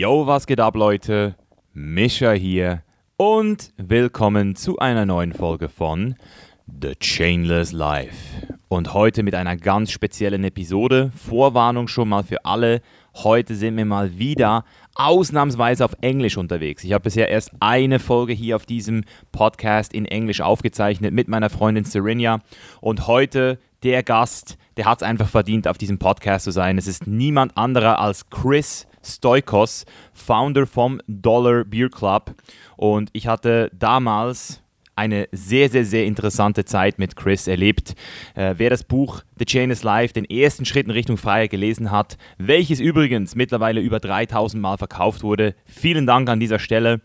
Yo, was geht ab, Leute? Mischa hier und willkommen zu einer neuen Folge von The Chainless Life. Und heute mit einer ganz speziellen Episode. Vorwarnung schon mal für alle. Heute sind wir mal wieder ausnahmsweise auf Englisch unterwegs. Ich habe bisher erst eine Folge hier auf diesem Podcast in Englisch aufgezeichnet mit meiner Freundin Serenia. Und heute der Gast, der hat es einfach verdient, auf diesem Podcast zu sein. Es ist niemand anderer als Chris Stoikos, Founder vom Dollar Beer Club. Und ich hatte damals eine sehr, sehr, sehr interessante Zeit mit Chris erlebt. Äh, wer das Buch The Chain is Life, den ersten Schritt in Richtung Freiheit gelesen hat, welches übrigens mittlerweile über 3000 Mal verkauft wurde, vielen Dank an dieser Stelle.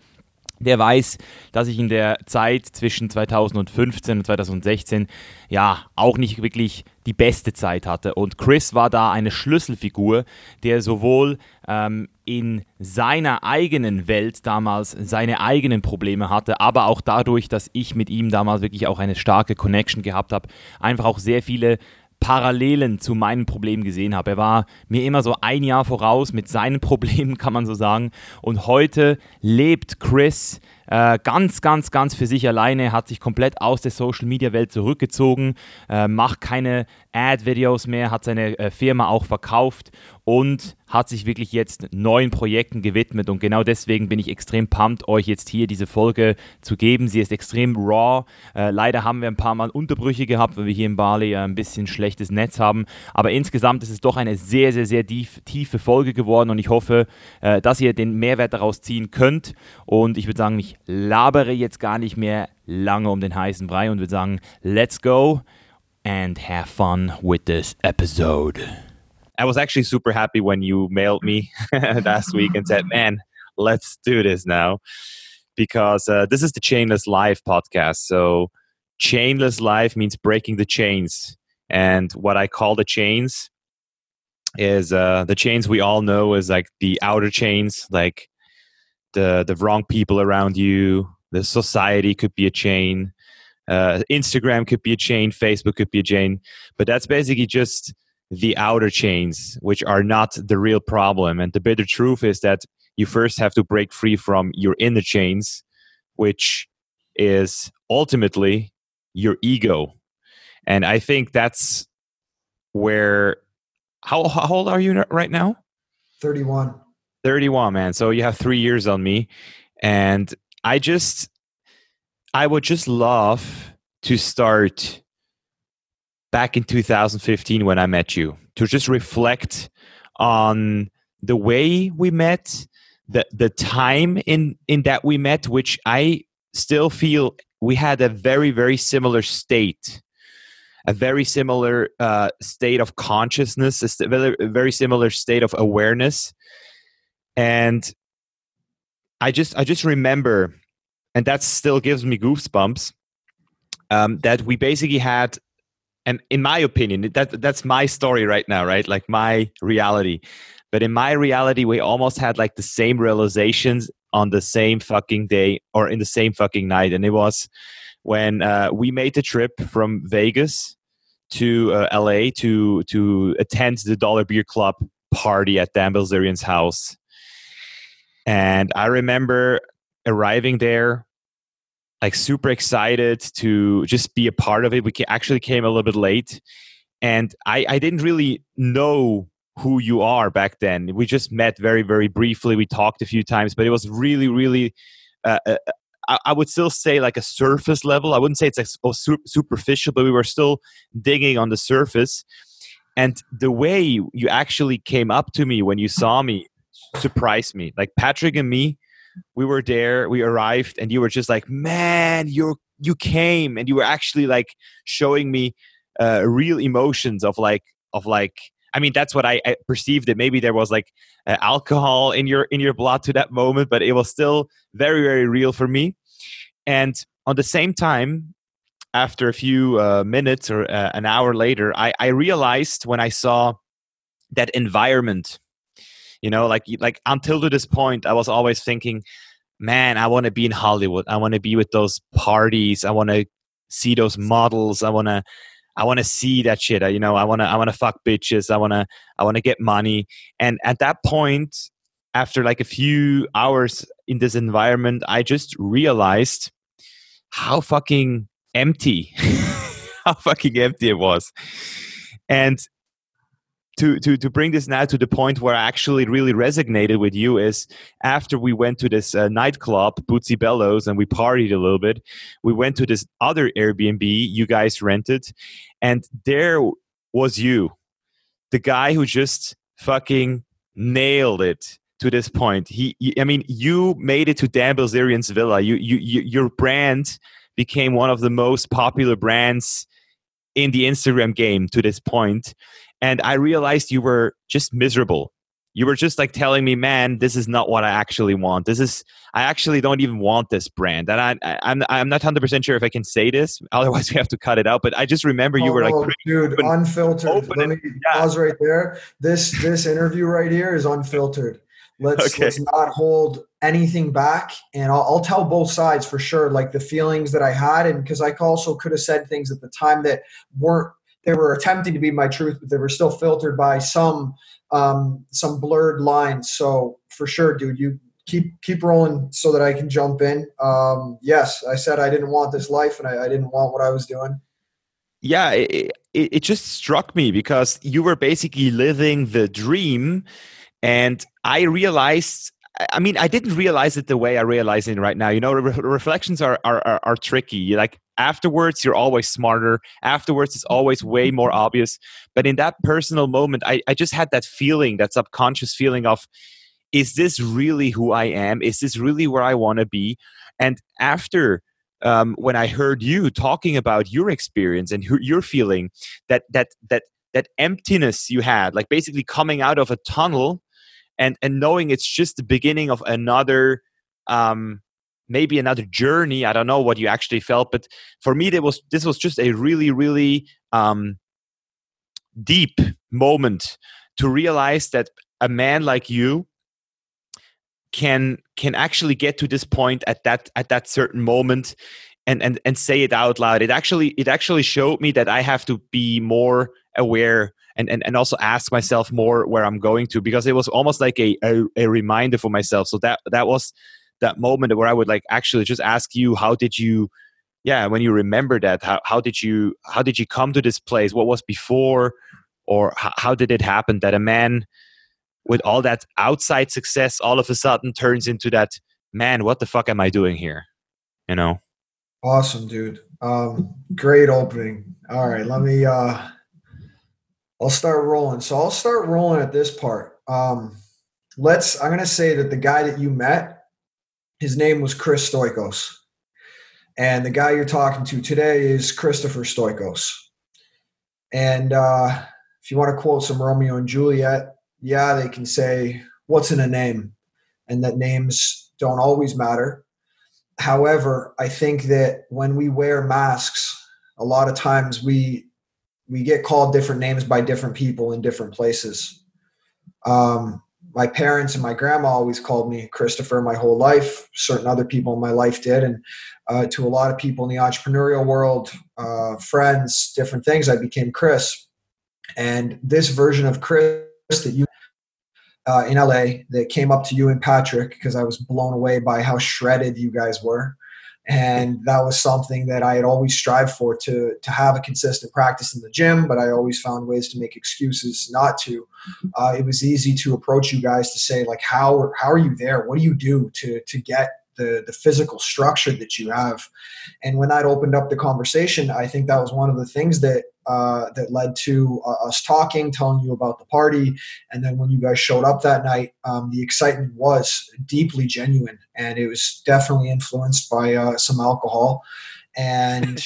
Der weiß, dass ich in der Zeit zwischen 2015 und 2016 ja auch nicht wirklich die beste Zeit hatte. Und Chris war da eine Schlüsselfigur, der sowohl ähm, in seiner eigenen Welt damals seine eigenen Probleme hatte, aber auch dadurch, dass ich mit ihm damals wirklich auch eine starke Connection gehabt habe, einfach auch sehr viele Parallelen zu meinen Problemen gesehen habe. Er war mir immer so ein Jahr voraus mit seinen Problemen, kann man so sagen. Und heute lebt Chris äh, ganz, ganz, ganz für sich alleine, hat sich komplett aus der Social-Media-Welt zurückgezogen, äh, macht keine Ad-Videos mehr, hat seine äh, Firma auch verkauft und hat sich wirklich jetzt neuen Projekten gewidmet. Und genau deswegen bin ich extrem pumped, euch jetzt hier diese Folge zu geben. Sie ist extrem raw. Äh, leider haben wir ein paar Mal Unterbrüche gehabt, weil wir hier in Bali äh, ein bisschen schlechtes Netz haben. Aber insgesamt ist es doch eine sehr, sehr, sehr tief, tiefe Folge geworden und ich hoffe, äh, dass ihr den Mehrwert daraus ziehen könnt. Und ich würde sagen, ich labere jetzt gar nicht mehr lange um den heißen Brei und würde sagen, let's go and have fun with this episode. I was actually super happy when you mailed me last week and said, man, let's do this now. Because uh, this is the Chainless Life podcast. So, chainless life means breaking the chains. And what I call the chains is uh, the chains we all know is like the outer chains, like the the wrong people around you. The society could be a chain. Uh, Instagram could be a chain. Facebook could be a chain. But that's basically just the outer chains, which are not the real problem. And the bitter truth is that you first have to break free from your inner chains, which is ultimately your ego. And I think that's where. How, how old are you right now? 31. 31, man. So you have three years on me. And I just, I would just love to start back in 2015 when I met you to just reflect on the way we met, the the time in in that we met, which I still feel we had a very very similar state, a very similar uh, state of consciousness, a very, very similar state of awareness, and I just I just remember, and that still gives me goosebumps. Um, that we basically had and in my opinion that that's my story right now right? Like my reality. But in my reality we almost had like the same realizations on the same fucking day or in the same fucking night. And it was when uh, we made the trip from vegas to uh, la to to attend the dollar beard club party at dan bilzerian's house. And i remember arriving there like super excited to just be a part of it. We actually came a little bit late, and I, I didn't really know who you are back then. We just met very very briefly. We talked a few times, but it was really really. Uh, uh, I, would still say like a surface level. I wouldn't say it's oh, superficial, but we were still digging on the surface. And the way you actually came up to me when you saw me surprised me. Like Patrick and me, we were there we arrived and you were just like man you're you came and you were actually like showing me uh, real emotions of like of like i mean that's what i, I perceived it maybe there was like uh, alcohol in your in your blood to that moment but it was still very very real for me. And on the same time after a few uh, minutes or uh, an hour later I, I realized when i saw that environment you know like like until to this point i was always thinking man i want to be in hollywood. I want to be with those parties. I want to see those models. I want to i want to see that shit. You know i want to i want to fuck bitches. I want to i want to get money. And at that point after like a few hours in this environment, I just realized how fucking empty, how fucking empty it was. And to, to, to bring this now to the point where I actually really resonated with you is after we went to this uh, nightclub, Bootsy Bellows, and we partied a little bit, we went to this other Airbnb you guys rented, and there was you, the guy who just fucking nailed it to this point. He, I mean, you made it to Dan Bilzerian's villa. You, you, you, your brand became one of the most popular brands in the Instagram game to this point. And I realized you were just miserable. You were just like telling me, man, this is not what I actually want. This is, I actually don't even want this brand. And I, I I'm, I'm not 100% sure if I can say this. Otherwise, we have to cut it out. But I just remember you oh, were like, oh, dude, open, unfiltered. Open Let me yeah. pause right there. This, this interview right here is unfiltered. Let's okay. let's not hold anything back, and I'll, I'll, tell both sides for sure, like the feelings that I had, and because I also could have said things at the time that weren't they were attempting to be my truth, but they were still filtered by some um, some blurred lines. So for sure, dude, you keep keep rolling so that I can jump in. Um, yes, I said I didn't want this life, and I, I didn't want what I was doing. Yeah, it, it, it just struck me because you were basically living the dream and I realized I mean, I didn't realize it the way I realize it right now. You know, re- reflections are, are, are, are tricky. Like afterwards, you're always smarter. Afterwards, it's always way more obvious. But in that personal moment, I, I just had that feeling, that subconscious feeling of, is this really who I am? Is this really where I want to be? And after um, when I heard you talking about your experience and your feeling, that that that that emptiness you had, like basically coming out of a tunnel and and knowing it's just the beginning of another um maybe another journey i don't know what you actually felt but for me there was this was just a really really um deep moment to realize that a man like you can can actually get to this point at that at that certain moment and and and say it out loud. It actually it actually showed me that i have to be more aware and, and, and also ask myself more where I'm going to because it was almost like a, a, a reminder for myself. So that that was that moment where I would like actually just ask you, how did you yeah, when you remember that, how, how did you how did you come to this place? What was before or how, how did it happen that a man with all that outside success all of a sudden turns into that man, what the fuck am I doing here? You know? Awesome, dude. Um, great opening. All right, let me uh I'll start rolling. So I'll start rolling at this part. Um, let's. I'm to say that the guy that you met, his name was Chris Stoikos, and the guy you're talking to today is Christopher Stoikos. And uh, if you want to quote some Romeo and Juliet, yeah, they can say, "What's in a name?" and that names don't always matter. However, I think that when we wear masks, a lot of times we we get called different names by different people in different places. Um, my parents and my grandma always called me Christopher my whole life. Certain other people in my life did, and uh, to a lot of people in the entrepreneurial world, uh, friends, different things, I became Chris. And this version of Chris that you uh, in LA that came up to you and Patrick because I was blown away by how shredded you guys were and that was something that I had always strived for to to have a consistent practice in the gym, but I always found ways to make excuses not to. Uh, it was easy to approach you guys to say like, how how are you there? What do you do to to get the the physical structure that you have? And when that opened up the conversation, I think that was one of the things that uh, that led to uh, us talking, telling you about the party, and then when you guys showed up that night, um, the excitement was deeply genuine, and it was definitely influenced by uh, some alcohol, and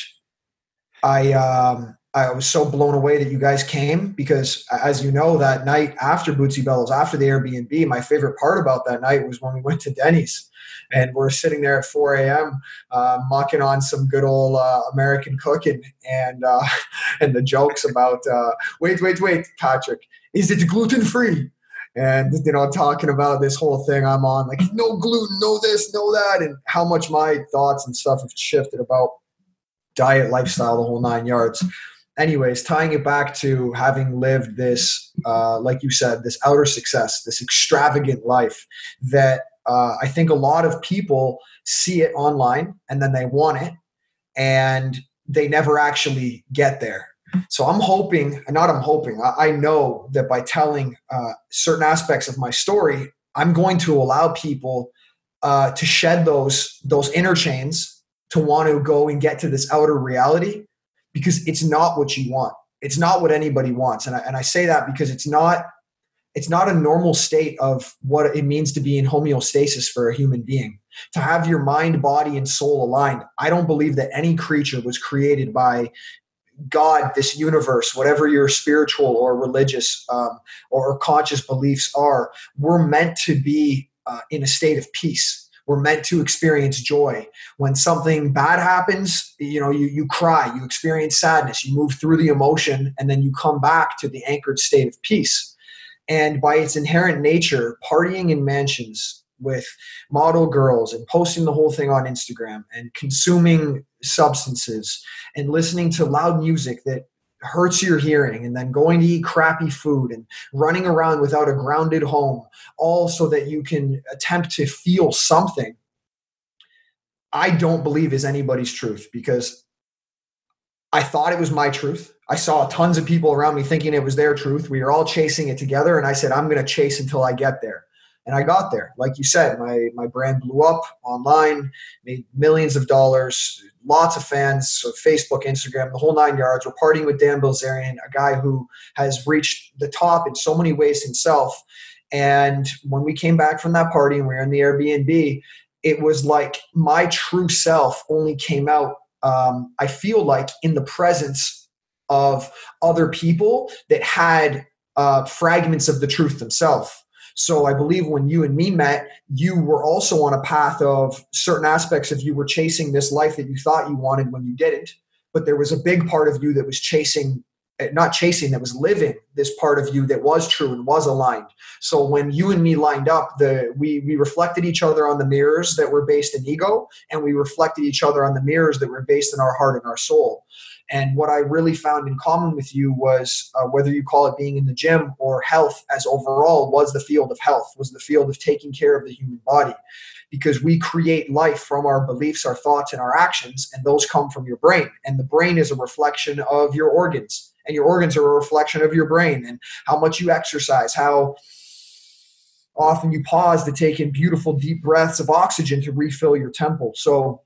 I. Um, I was so blown away that you guys came because, as you know, that night after Bootsy Bellows, after the Airbnb, my favorite part about that night was when we went to Denny's and we're sitting there at 4 a.m. Uh, mucking on some good old uh, American cooking and uh, and the jokes about uh, wait, wait, wait, Patrick, is it gluten free? And you know, talking about this whole thing I'm on, like no gluten, no this, no that, and how much my thoughts and stuff have shifted about diet, lifestyle, the whole nine yards. anyways, tying it back to having lived this, uh, like you said, this outer success, this extravagant life that uh, I think a lot of people see it online and then they want it and they never actually get there. So I'm hoping, not I'm hoping, I, I know that by telling uh, certain aspects of my story, I'm going to allow people uh, to shed those those inner chains to want to go and get to this outer reality because it's not what you want. It's not what anybody wants, and I, and I say that because it's not it's not a normal state of what it means to be in homeostasis for a human being. To have your mind body and soul aligned i don't believe that any creature was created by god this universe whatever your spiritual or religious um, or conscious beliefs are. We're meant to be uh, in a state of peace. We're meant to experience joy. When something bad happens you know you, you cry you experience sadness you move through the emotion and then you come back to the anchored state of peace and by its inherent nature, partying in mansions with model girls and posting the whole thing on Instagram and consuming substances and listening to loud music that hurts your hearing and then going to eat crappy food and running around without a grounded home all so that you can attempt to feel something i don't believe is anybody's truth because i thought it was my truth I saw tons of people around me thinking it was their truth. We were all chasing it together, and I said, I'm going to chase until I get there. And I got there. Like you said, my, my brand blew up online, made millions of dollars, lots of fans, so Facebook, Instagram, the whole nine yards. We're partying with Dan Bilzerian, a guy who has reached the top in so many ways himself. And when we came back from that party and we were in the Airbnb, it was like my true self only came out, um, I feel like, in the presence of other people that had uh, fragments of the truth themselves. So I believe when you and me met, you were also on a path of certain aspects of you were chasing this life that you thought you wanted when you didn't. But there was a big part of you that was chasing, not chasing, that was living this part of you that was true and was aligned. So when you and me lined up, the we we reflected each other on the mirrors that were based in ego, and we reflected each other on the mirrors that were based in our heart and our soul. And what I really found in common with you was uh, whether you call it being in the gym or health as overall was the field of health, was the field of taking care of the human body. Because we create life from our beliefs, our thoughts, and our actions, and those come from your brain. And the brain is a reflection of your organs, and your organs are a reflection of your brain, and how much you exercise, how often you pause to take in beautiful deep breaths of oxygen to refill your temple. So,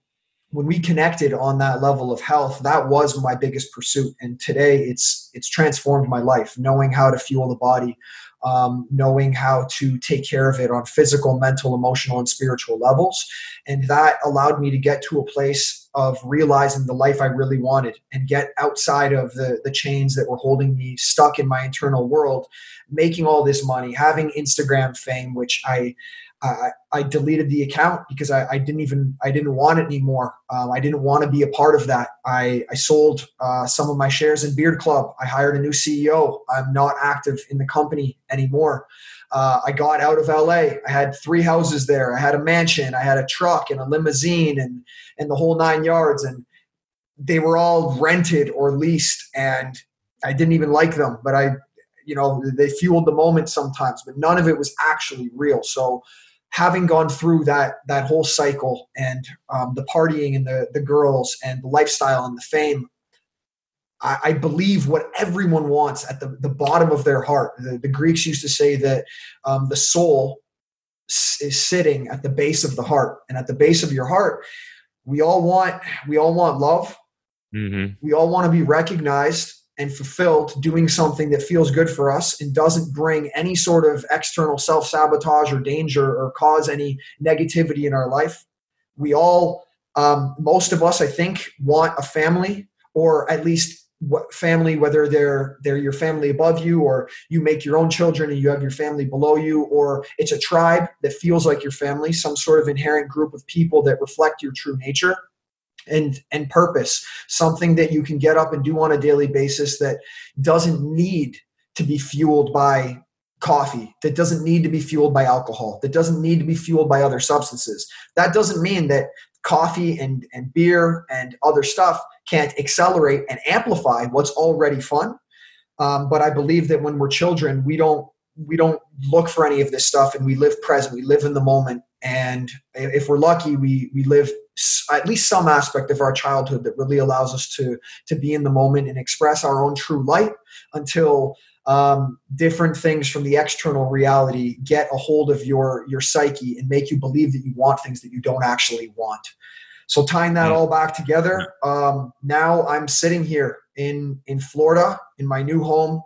when we connected on that level of health that was my biggest pursuit and today it's it's transformed my life knowing how to fuel the body um, knowing how to take care of it on physical mental emotional and spiritual levels and that allowed me to get to a place of realizing the life i really wanted and get outside of the the chains that were holding me stuck in my internal world making all this money having instagram fame which i I, I deleted the account because I, I, didn't even I didn't want it anymore. Um, I didn't want to be a part of that. I, I sold uh, some of my shares in Beard Club. I hired a new CEO. I'm not active in the company anymore. Uh, I got out of LA. I had three houses there. I had a mansion. I had a truck and a limousine and and the whole nine yards. And they were all rented or leased, and I didn't even like them. But I, you know, they fueled the moment sometimes. But none of it was actually real. So having gone through that that whole cycle and um, the partying and the the girls and the lifestyle and the fame, I, I believe what everyone wants at the, the bottom of their heart. The, the Greeks used to say that um, the soul is sitting at the base of the heart, and at the base of your heart, we all want we all want love. Mm-hmm. We all want to be recognized and fulfilled doing something that feels good for us and doesn't bring any sort of external self sabotage or danger or cause any negativity in our life. We all, um, most of us, I think, want a family or at least what family whether they're they're your family above you or you make your own children and you have your family below you or it's a tribe that feels like your family some sort of inherent group of people that reflect your true nature and and purpose. Something that you can get up and do on a daily basis that doesn't need to be fueled by coffee that doesn't need to be fueled by alcohol that doesn't need to be fueled by other substances. That doesn't mean that coffee and, and beer and other stuff can't accelerate and amplify what's already fun. Um, but I believe that when we're children, we don't we don't look for any of this stuff and we live present. We live in the moment, and if we're lucky, we we live at least some aspect of our childhood that really allows us to to be in the moment and express our own true light until um, different things from the external reality get a hold of your your psyche and make you believe that you want things that you don't actually want. So tying that all back together um, now i'm sitting here in in florida in my new home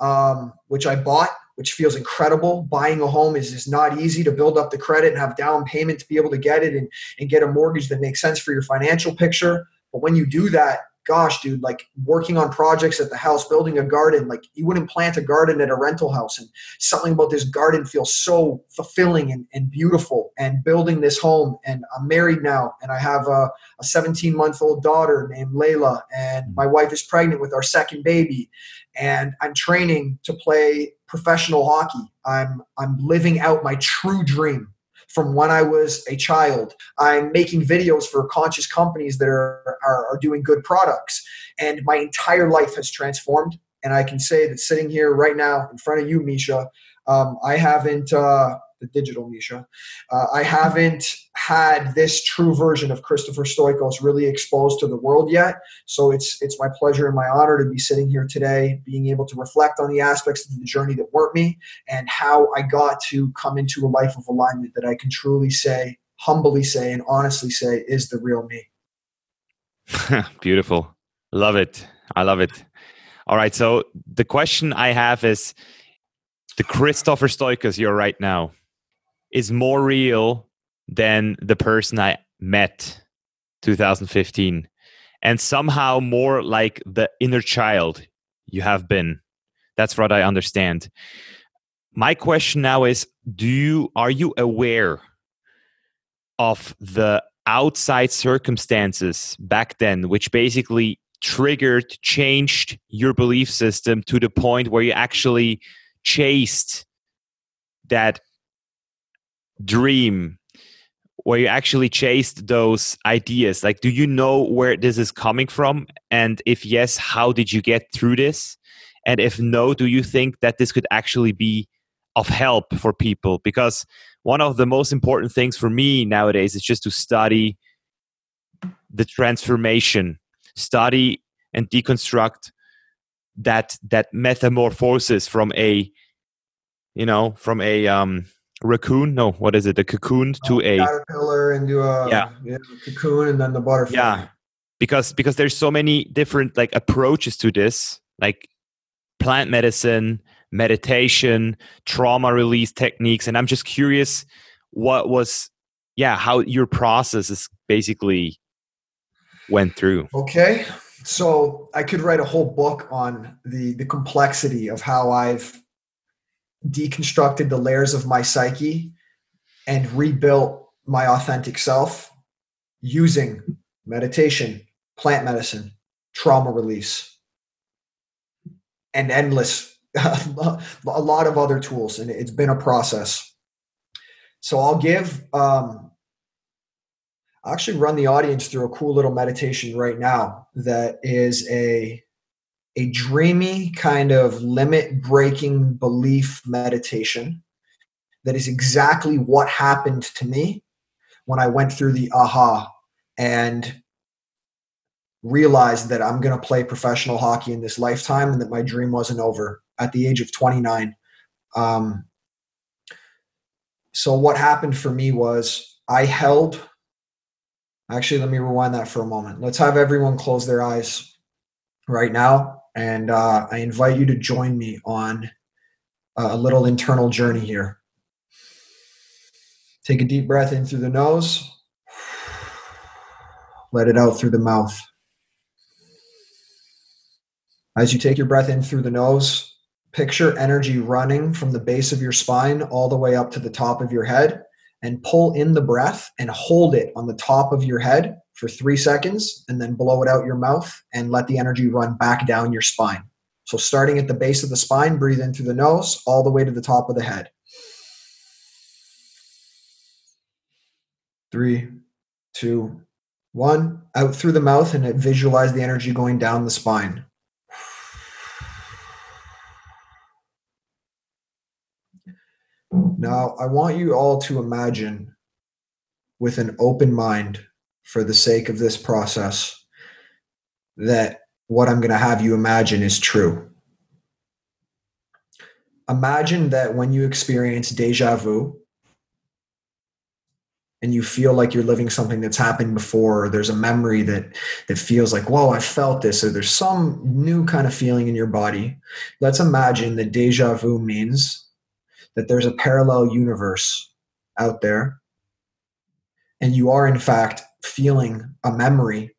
um, which i bought which feels incredible. Buying a home is, is not easy to build up the credit and have down payment to be able to get it and, and get a mortgage that makes sense for your financial picture. But when you do that gosh, dude, like working on projects at the house, building a garden, like you wouldn't plant a garden at a rental house. And something about this garden feels so fulfilling and, and beautiful. And building this home, and I'm married now, and I have a 17 month old daughter named Layla, and my mm-hmm. wife is pregnant with our second baby. And I'm training to play professional hockey. I'm I'm living out my true dream from when I was a child. I'm making videos for conscious companies that are, are, are doing good products. And my entire life has transformed. And I can say that sitting here right now in front of you, Misha, um, I haven't. Uh, the digital Misha. Uh, I haven't had this true version of Christopher Stoikos really exposed to the world yet. So it's it's my pleasure and my honor to be sitting here today, being able to reflect on the aspects of the journey that weren't me and how I got to come into a life of alignment that I can truly say, humbly say, and honestly say is the real me. Beautiful. Love it. I love it. All right. So the question I have is the Christopher Stoikos you're right now is more real than the person I met 2015 and somehow more like the inner child you have been. That's what i understand. My question now is do you are you aware of the outside circumstances back then which basically triggered changed your belief system to the point where you actually chased that dream where you actually chased those ideas like do you know where this is coming from? And if yes how did you get through this? And if no do you think that this could actually be of help for people? Because one of the most important things for me nowadays is just to study the transformation study and deconstruct that that metamorphosis from a you know from a um raccoon? No what is it? The cocoon uh, to a caterpillar into a yeah. yeah cocoon and then the butterfly. Yeah. Because because there's so many different like approaches to this like plant medicine meditation trauma release techniques and i'm just curious what was yeah how your process is basically went through. Okay so i could write a whole book on the the complexity of how i've deconstructed the layers of my psyche and rebuilt my authentic self using meditation, plant medicine, trauma release, and endless, a lot of other tools. And it's been a process. So I'll give, um, I'll actually run the audience through a cool little meditation right now that is a a dreamy kind of limit breaking belief meditation that is exactly what happened to me when I went through the aha and realized that I'm going to play professional hockey in this lifetime and that my dream wasn't over at the age of 29. Um, so, what happened for me was I held, actually, let me rewind that for a moment. Let's have everyone close their eyes right now and uh, I invite you to join me on a little internal journey here. Take a deep breath in through the nose, let it out through the mouth. As you take your breath in through the nose, picture energy running from the base of your spine all the way up to the top of your head and pull in the breath and hold it on the top of your head for three seconds and then blow it out your mouth and let the energy run back down your spine. So, starting at the base of the spine, breathe in through the nose all the way to the top of the head. Three, two, one. Out through the mouth and visualize the energy going down the spine. Now, I want you all to imagine with an open mind for the sake of this process that what I'm going to have you imagine is true. Imagine that when you experience deja vu and you feel like you're living something that's happened before, or there's a memory that that feels like, whoa, I felt this, or there's some new kind of feeling in your body. Let's imagine that deja vu means that there's a parallel universe out there, and you are in fact feeling a memory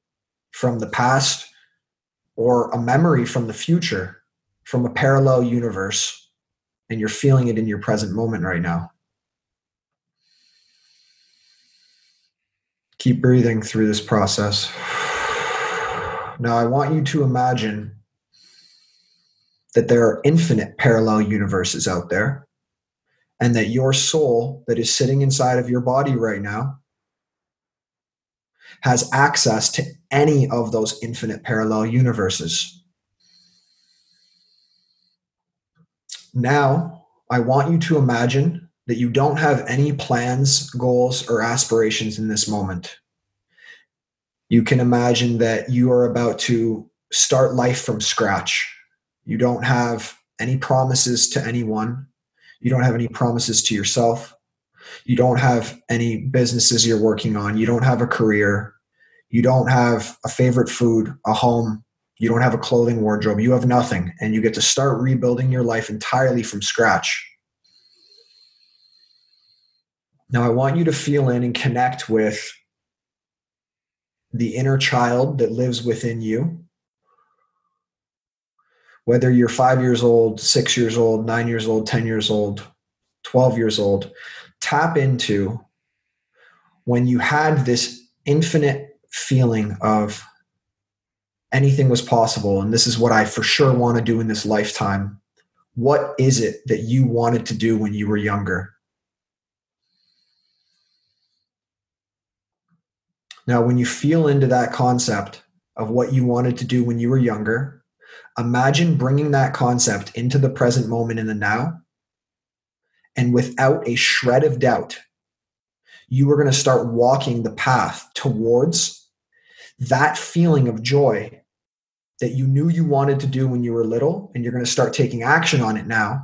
from the past or a memory from the future from a parallel universe and you're feeling it in your present moment right now. Keep breathing through this process. Now, I want you to imagine that there are infinite parallel universes out there, and that your soul that is sitting inside of your body right now has access to any of those infinite parallel universes. Now, I want you to imagine that you don't have any plans, goals, or aspirations in this moment. You can imagine that you are about to start life from scratch. You don't have any promises to anyone. You don't have any promises to yourself. You don't have any businesses you're working on. You don't have a career. You don't have a favorite food, a home. You don't have a clothing wardrobe. You have nothing. And you get to start rebuilding your life entirely from scratch. Now, I want you to feel in and connect with the inner child that lives within you. Whether you're five years old, six years old, nine years old, 10 years old, 12 years old, tap into when you had this infinite feeling of anything was possible and this is what I for sure want to do in this lifetime. What is it that you wanted to do when you were younger? Now, when you feel into that concept of what you wanted to do when you were younger, imagine bringing that concept into the present moment in the now and without a shred of doubt, you are going to start walking the path towards that feeling of joy that you knew you wanted to do when you were little, and you're going to start taking action on it now.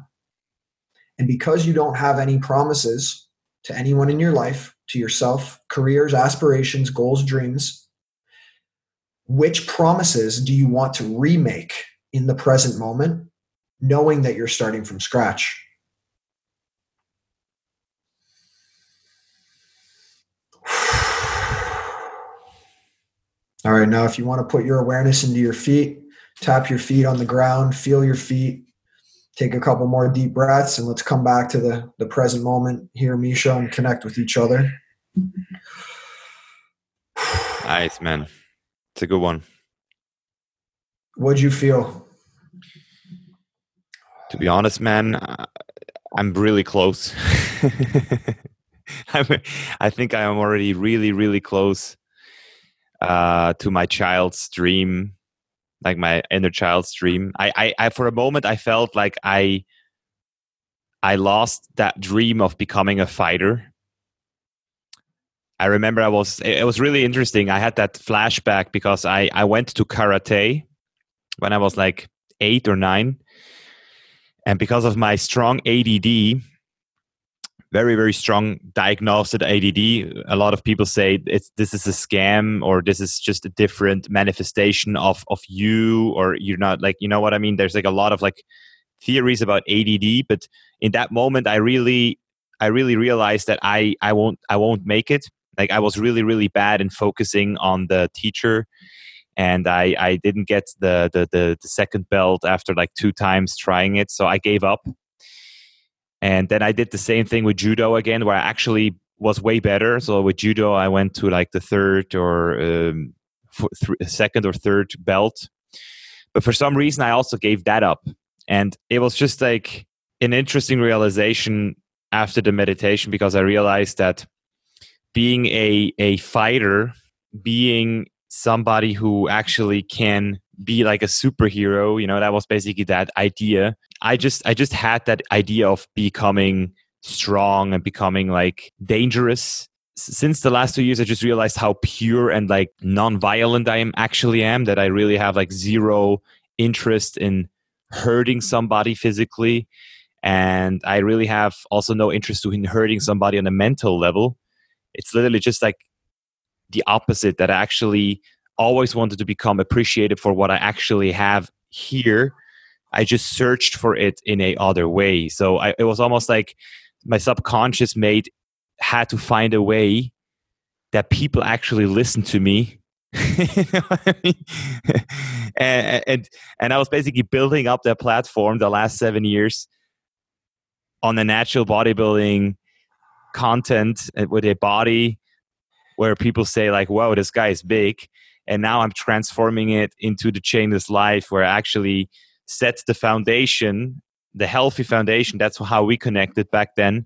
And because you don't have any promises to anyone in your life, to yourself, careers, aspirations, goals, dreams, which promises do you want to remake in the present moment, knowing that you're starting from scratch? All right, now if you want to put your awareness into your feet, tap your feet on the ground, feel your feet, take a couple more deep breaths, and let's come back to the, the present moment here, Misha, and connect with each other. Nice, man. It's a good one. What'd you feel? To be honest, man, uh, I'm really close. i I think I am already really, really close uh, to my child's dream, like my inner child's dream. I, I, I, for a moment, I felt like I, I lost that dream of becoming a fighter. I remember I was, it was really interesting. I had that flashback because I, I went to karate when I was like eight or nine. And because of my strong ADD, very very strong diagnosed ADD. A lot of people say it's this is a scam or this is just a different manifestation of of you or you're not like you know what I mean. There's like a lot of like theories about ADD, but in that moment, I really I really realized that I I won't I won't make it. Like I was really really bad in focusing on the teacher and I, I didn't get the, the, the, the, second belt after like two times trying it. So I gave up. And then I did the same thing with judo again, where I actually was way better. So with judo, I went to like the third or um, th- second or third belt. But for some reason, I also gave that up. And it was just like an interesting realization after the meditation because I realized that being a a fighter, being somebody who actually can be like a superhero, you know, that was basically that idea. I just I just had that idea of becoming strong and becoming like dangerous. Since the last two years i just realized how pure and like non-violent i am actually am that i really have like zero interest in hurting somebody physically. And i really have also no interest in hurting somebody on a mental level. It's literally just like the opposite that i actually always wanted to become appreciated for what i actually have here i just searched for it in a other way. So I, it was almost like my subconscious made had to find a way that people actually listen to me. And, and, and I was basically building up that platform the last seven years on the natural bodybuilding content uh, with a body where people say like, "Wow, this guy is big," and now I'm transforming it into the chainless life where actually set the foundation, the healthy foundation. That's how we connected back then.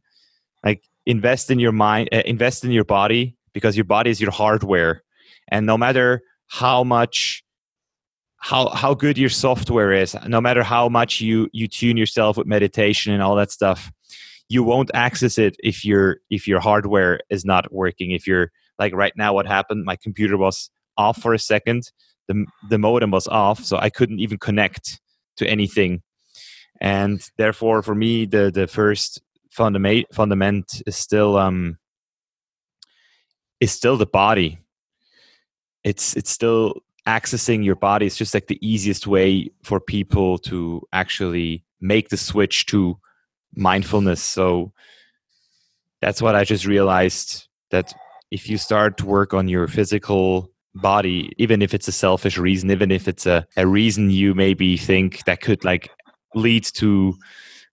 Like invest in your mind, uh, invest in your body because your body is your hardware, and no matter how much how how good your software is no matter how much you you tune yourself with meditation and all that stuff you won't access it if your if your hardware is not working if you're like right now what happened my computer was off for a second the the modem was off so i couldn't even connect to anything. And therefore for me the the first fundament fundament is still um is still the body. It's it's still accessing your body. Is just like the easiest way for people to actually make the switch to mindfulness. So that's what i just realized that if you start to work on your physical body even if it's a selfish reason even if it's a, a reason you maybe think that could like lead to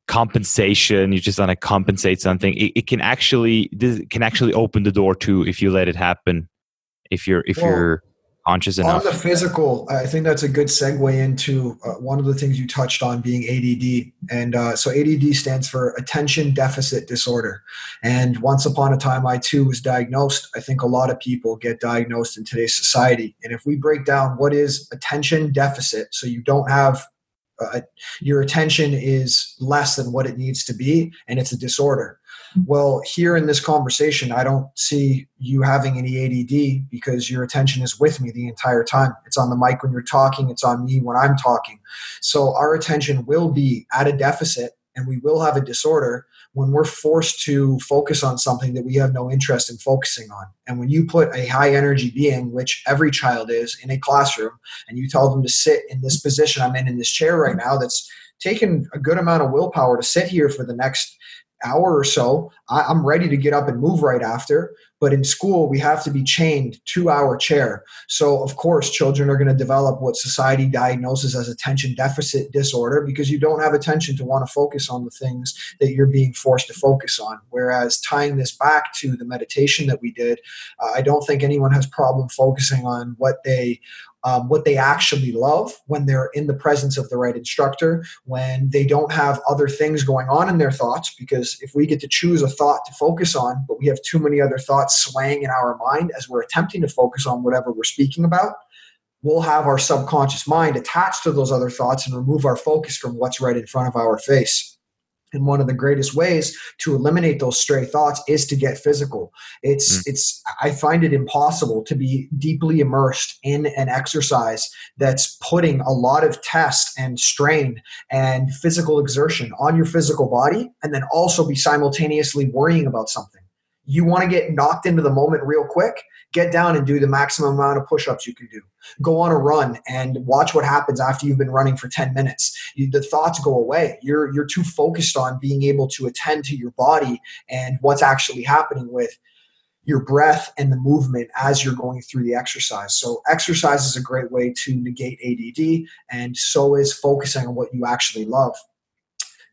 compensation you just want to compensate something it, it can actually this can actually open the door to if you let it happen. If you're if you're conscious enough. On the physical, I think that's a good segue into uh, one of the things you touched on being ADD. And uh, so ADD stands for Attention Deficit Disorder. And once upon a time, I too was diagnosed. I think a lot of people get diagnosed in today's society. And if we break down what is attention deficit, so you don't have uh, your attention is less than what it needs to be, and it's a disorder. Well, here in this conversation, I don't see you having any ADD because your attention is with me the entire time. It's on the mic when you're talking, it's on me when I'm talking. So our attention will be at a deficit and we will have a disorder when we're forced to focus on something that we have no interest in focusing on. And when you put a high energy being, which every child is, in a classroom, and you tell them to sit in this position I'm in in this chair right now, that's taken a good amount of willpower to sit here for the next hour or so, I, am ready to get up and move right after. But in school, we have to be chained to our chair. So, of course, children are going to develop what society diagnoses as attention deficit disorder because you don't have attention to want to focus on the things that you're being forced to focus on. Whereas tying this back to the meditation that we did, uh, I don't think anyone has problem focusing on what they um, what they actually love when they're in the presence of the right instructor, when they don't have other things going on in their thoughts. Because if we get to choose a thought to focus on, but we have too many other thoughts swaying in our mind as we're attempting to focus on whatever we're speaking about, we'll have our subconscious mind attached to those other thoughts and remove our focus from what's right in front of our face. And one of the greatest ways to eliminate those stray thoughts is to get physical. It's mm. it's I find it impossible to be deeply immersed in an exercise that's putting a lot of test and strain and physical exertion on your physical body and then also be simultaneously worrying about something. You want to get knocked into the moment real quick, get down and do the maximum amount of push-ups you can do go on a run and watch what happens after you've been running for 10 minutes you, the thoughts go away you're you're too focused on being able to attend to your body and what's actually happening with your breath and the movement as you're going through the exercise. So, exercise is a great way to negate ADD, and so is focusing on what you actually love.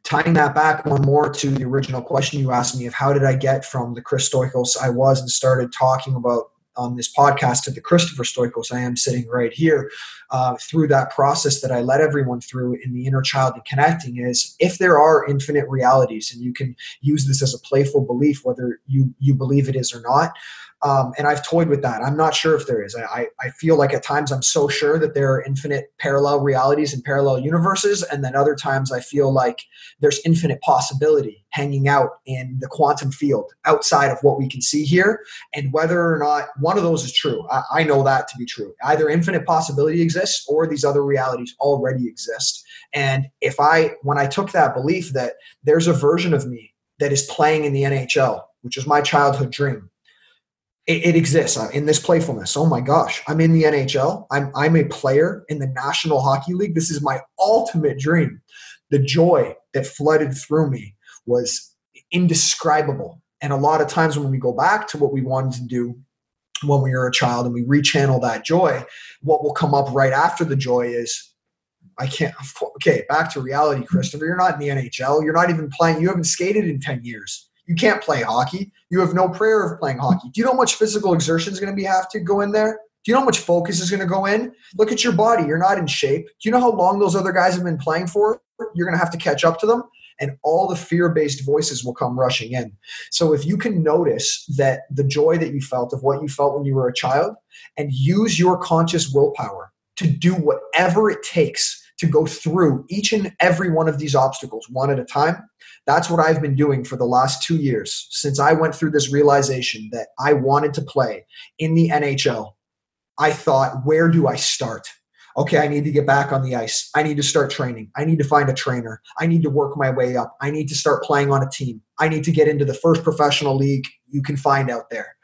Tying that back one more to the original question you asked me of how did I get from the Chris Stoikos I was and started talking about on this podcast to the Christopher Stoikos I am sitting right here uh, through that process that I led everyone through in the inner child and connecting is if there are infinite realities and you can use this as a playful belief whether you you believe it is or not um, and I've toyed with that. I'm not sure if there is. I, I feel like at times I'm so sure that there are infinite parallel realities and parallel universes, and then other times I feel like there's infinite possibility hanging out in the quantum field outside of what we can see here. And whether or not one of those is true, I, I know that to be true. Either infinite possibility exists or these other realities already exist. And if I, when I took that belief that there's a version of me that is playing in the NHL, which is my childhood dream, it, it exists in this playfulness. Oh my gosh, I'm in the NHL. I'm I'm a player in the National Hockey League. This is my ultimate dream. The joy that flooded through me was indescribable. And a lot of times when we go back to what we wanted to do when we were a child and we rechannel that joy, what will come up right after the joy is I can't. Okay, back to reality, Christopher. You're not in the NHL. You're not even playing. You haven't skated in 10 years. You can't play hockey. You have no prayer of playing hockey. Do you know how much physical exertion is going to be have to go in there? Do you know how much focus is going to go in? Look at your body. You're not in shape. Do you know how long those other guys have been playing for? You're going to have to catch up to them. And all the fear based voices will come rushing in. So, if you can notice that the joy that you felt of what you felt when you were a child and use your conscious willpower to do whatever it takes to go through each and every one of these obstacles one at a time, that's what I've been doing for the last two years since I went through this realization that I wanted to play in the NHL. I thought, where do I start? Okay, I need to get back on the ice. I need to start training. I need to find a trainer. I need to work my way up. I need to start playing on a team. I need to get into the first professional league you can find out there.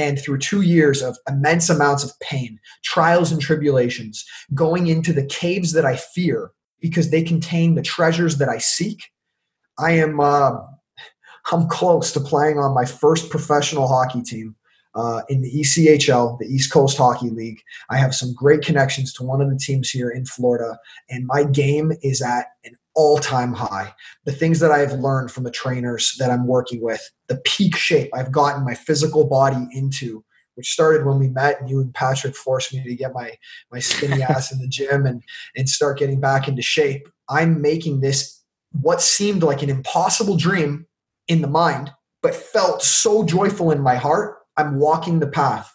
And through two years of immense amounts of pain, trials and tribulations, going into the caves that I fear because they contain the treasures that I seek, I am uh, I'm close to playing on my first professional hockey team uh, in the ECHL, the East Coast Hockey League. I have some great connections to one of the teams here in Florida, and my game is at an all-time high. The things that I've learned from the trainers that I'm working with, the peak shape I've gotten my physical body into, which started when we met and you and Patrick forced me to get my my skinny ass in the gym and and start getting back into shape. I'm making this what seemed like an impossible dream in the mind, but felt so joyful in my heart. I'm walking the path.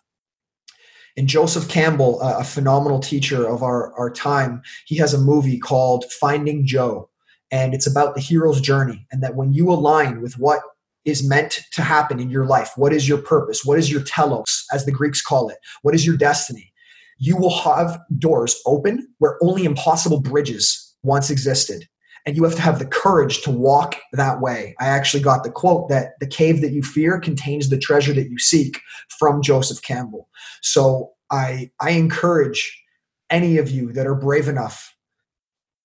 And Joseph Campbell, a phenomenal teacher of our, our time, he has a movie called Finding Joe. And it's about the hero's journey. And that when you align with what is meant to happen in your life, what is your purpose, what is your telos, as the Greeks call it, what is your destiny, you will have doors open where only impossible bridges once existed and you have to have the courage to walk that way. I actually got the quote that the cave that you fear contains the treasure that you seek from Joseph Campbell. So I I encourage any of you that are brave enough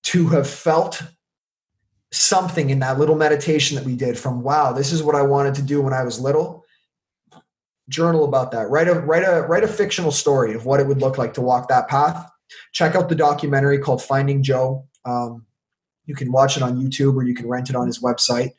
to have felt something in that little meditation that we did from wow, this is what I wanted to do when I was little. Journal about that. Write a write a write a fictional story of what it would look like to walk that path. Check out the documentary called Finding Joe. Um, you can watch it on YouTube or you can rent it on his website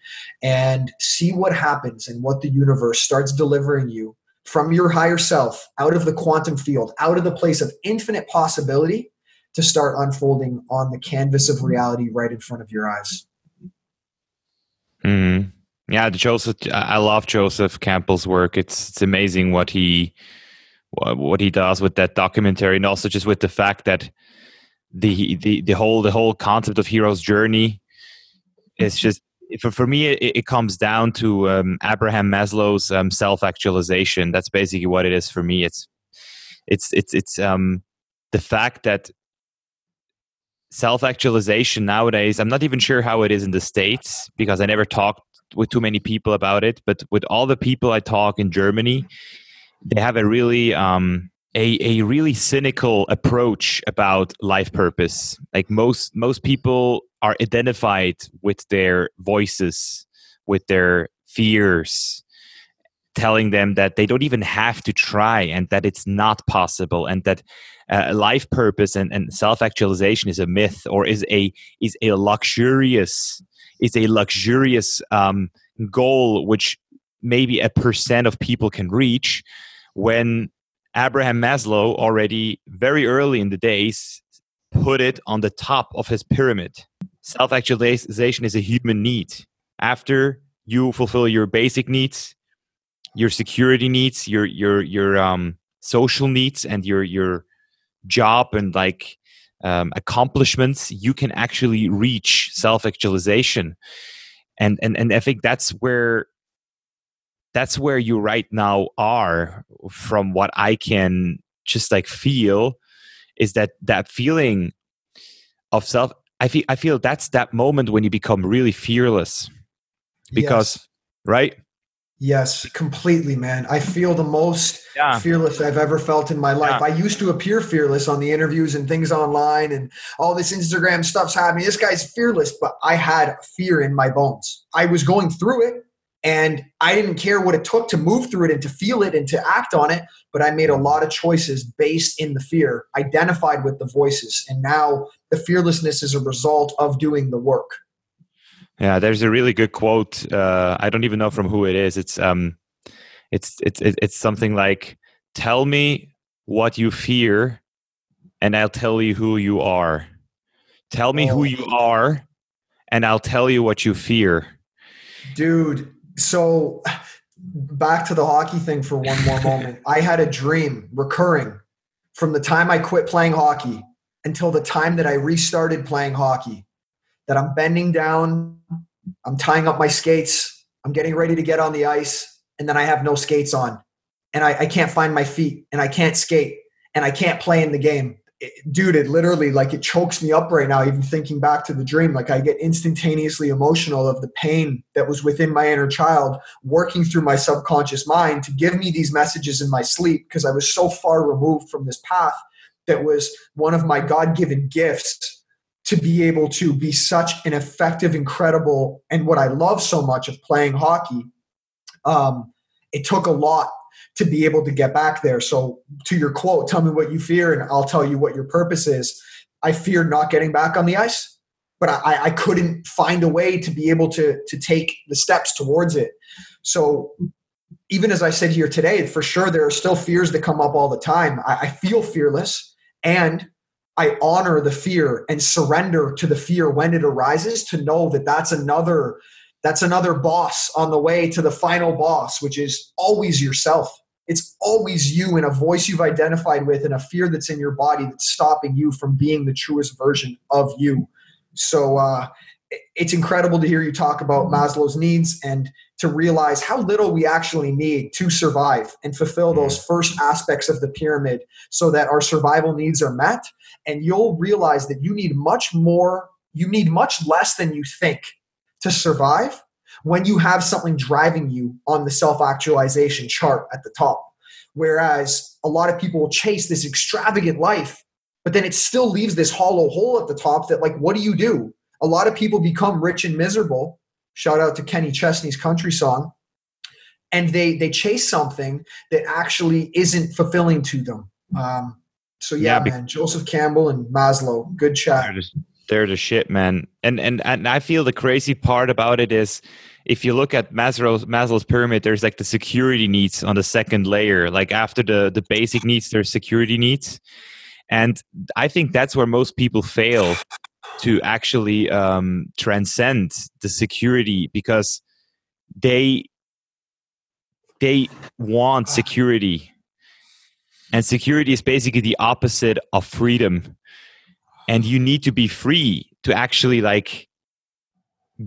and see what happens and what the universe starts delivering you from your higher self out of the quantum field, out of the place of infinite possibility to start unfolding on the canvas of reality right in front of your eyes. Mm-hmm. Yeah, Joseph. I love Joseph Campbell's work. It's it's amazing what he what he does with that documentary, and also just with the fact that the the the whole the whole concept of hero's journey is just for, for me it, it comes down to um, abraham maslow's um, self-actualization that's basically what it is for me it's it's it's it's um the fact that self-actualization nowadays i'm not even sure how it is in the states because i never talked with too many people about it but with all the people i talk in germany they have a really um a, a really cynical approach about life purpose. Like most most people are identified with their voices with their fears telling them that they don't even have to try and that it's not possible and that uh, life purpose and, and self-actualization is a myth or is a is a luxurious is a luxurious um, goal which maybe a percent of people can reach when Abraham Maslow already very early in the days put it on the top of his pyramid. Self actualization is a human need. After you fulfill your basic needs, your security needs, your your your um, social needs, and your your job and like um, accomplishments, you can actually reach self actualization. And and and I think that's where that's where you right now are from what i can just like feel is that that feeling of self i feel i feel that's that moment when you become really fearless because yes. right yes completely man i feel the most yeah. fearless i've ever felt in my life yeah. i used to appear fearless on the interviews and things online and all this instagram stuff's happening this guy's fearless but i had fear in my bones i was going through it and I didn't care what it took to move through it and to feel it and to act on it. But I made a lot of choices based in the fear, identified with the voices. And now the fearlessness is a result of doing the work. Yeah, there's a really good quote. Uh, I don't even know from who it is. It's um, it's it's it's something like, "Tell me what you fear, and I'll tell you who you are. Tell me oh. who you are, and I'll tell you what you fear." Dude, so back to the hockey thing for one more moment. I had a dream recurring from the time I quit playing hockey until the time that I restarted playing hockey that I'm bending down, I'm tying up my skates, I'm getting ready to get on the ice, and then I have no skates on. And I, I can't find my feet and I can't skate and I can't play in the game dude, it literally like it chokes me up right now, even thinking back to the dream. Like I get instantaneously emotional of the pain that was within my inner child working through my subconscious mind to give me these messages in my sleep because I was so far removed from this path that was one of my God given gifts to be able to be such an effective, incredible, and what I love so much of playing hockey. Um, it took a lot to be able to get back there. So, to your quote, tell me what you fear, and I'll tell you what your purpose is. I feared not getting back on the ice, but I, I couldn't find a way to be able to, to take the steps towards it. So, even as I said here today, for sure, there are still fears that come up all the time. I, I feel fearless and I honor the fear and surrender to the fear when it arises to know that that's another that's another boss on the way to the final boss, which is always yourself. It's always you and a voice you've identified with and a fear that's in your body that's stopping you from being the truest version of you. So uh, it's incredible to hear you talk about Maslow's needs and to realize how little we actually need to survive and fulfill those mm. first aspects of the pyramid so that our survival needs are met. And you'll realize that you need much more, you need much less than you think to survive when you have something driving you on the self actualization chart at the top. Whereas a lot of people will chase this extravagant life, but then it still leaves this hollow hole at the top that, like, what do you do? A lot of people become rich and miserable. Shout out to Kenny Chesney's country song. And they they chase something that actually isn't fulfilling to them. Um, so yeah, yeah man, Joseph Campbell and Maslow, good chat they're the shit, man. And and and I feel the crazy part about it is if you look at Maslow's, Maslow's pyramid, there's like the security needs on the second layer. Like after the the basic needs, there's security needs, and I think that's where most people fail to actually um, transcend the security because they they want security, and security is basically the opposite of freedom. And you need to be free to actually like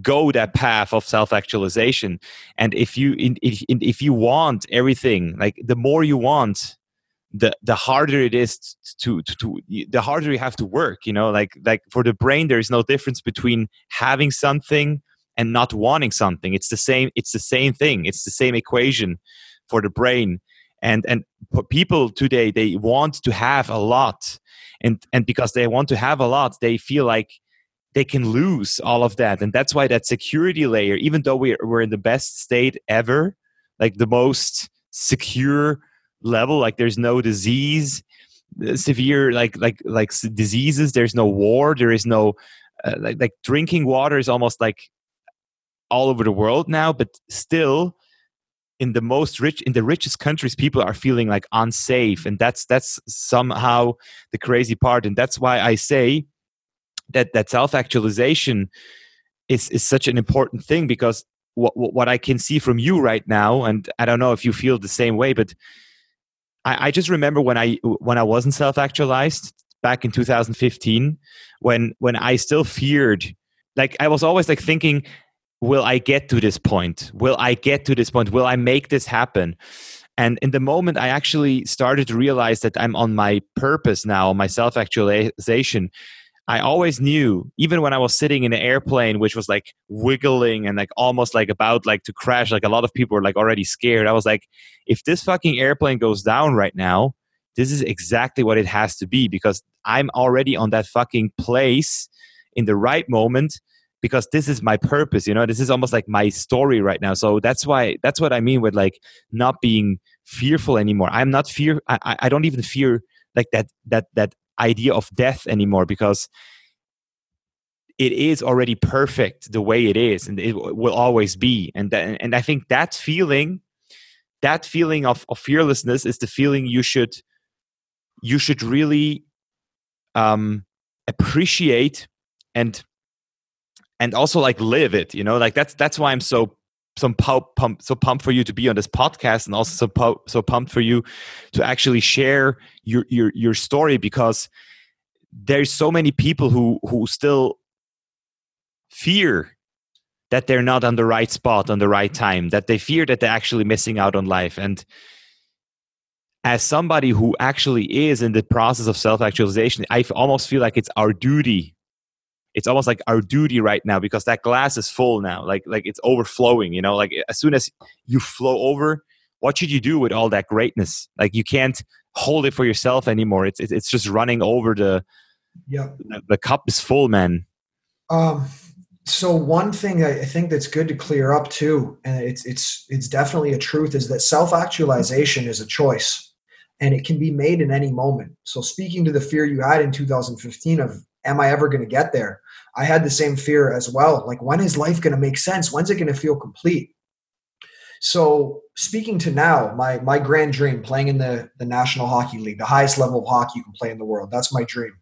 go that path of self-actualization. And if you if, if you want everything like the more you want the the harder it is to, to, to the harder you have to work you know? Like like for the brain there is no difference between having something and not wanting something. It's the same it's the same thing. It's the same equation for the brain and and people today they want to have a lot. And and because they want to have a lot they feel like they can lose all of that. And that's why that security layer even though we're, we're in the best state ever like the most secure level like there's no disease uh, severe like like like diseases there's no war there is no uh, like like drinking water is almost like all over the world now but still in the most rich in the richest countries people are feeling like unsafe and that's that's somehow the crazy part and that's why i say that that self actualization is is such an important thing because what what i can see from you right now and i don't know if you feel the same way but i, I just remember when i when i wasn't self actualized back in 2015 when when i still feared like i was always like thinking will I get to this point? Will I get to this point? Will I make this happen? And in the moment I actually started to realize that I'm on my purpose now, my self actualization, I always knew, even when I was sitting in an airplane, which was like wiggling and like almost like about like to crash, like a lot of people were like already scared. I was like, if this fucking airplane goes down right now, this is exactly what it has to be because I'm already on that fucking place in the right moment because this is my purpose you know this is almost like my story right now. So that's why that's what i mean with like not being fearful anymore. I'm not fear i, I don't even fear like that that that idea of death anymore because it is already perfect the way it is and it will always be. And that, and i think that feeling that feeling of, of fearlessness is the feeling you should you should really um appreciate and and also like live it you know like that's that's why i'm so so pump so pumped for you to be on this podcast and also so so pumped for you to actually share your your your story because there's so many people who who still fear that they're not on the right spot on the right time that they fear that they're actually missing out on life. And as somebody who actually is in the process of self actualization i almost feel like it's our duty it's almost like our duty right now because that glass is full now like like it's overflowing you know like as soon as you flow over what should you do with all that greatness like you can't hold it for yourself anymore it's it's just running over the yeah the, the cup is full man um so one thing I think that's good to clear up too, and it's it's it's definitely a truth, is that self-actualization is a choice, and it can be made in any moment. So speaking to the fear you had in 2015 of am I ever going to get there? I had the same fear as well. Like, when is life going to make sense? When's it going to feel complete? So, speaking to now, my my grand dream, playing in the the National Hockey League, the highest level of hockey you can play in the world. That's my dream.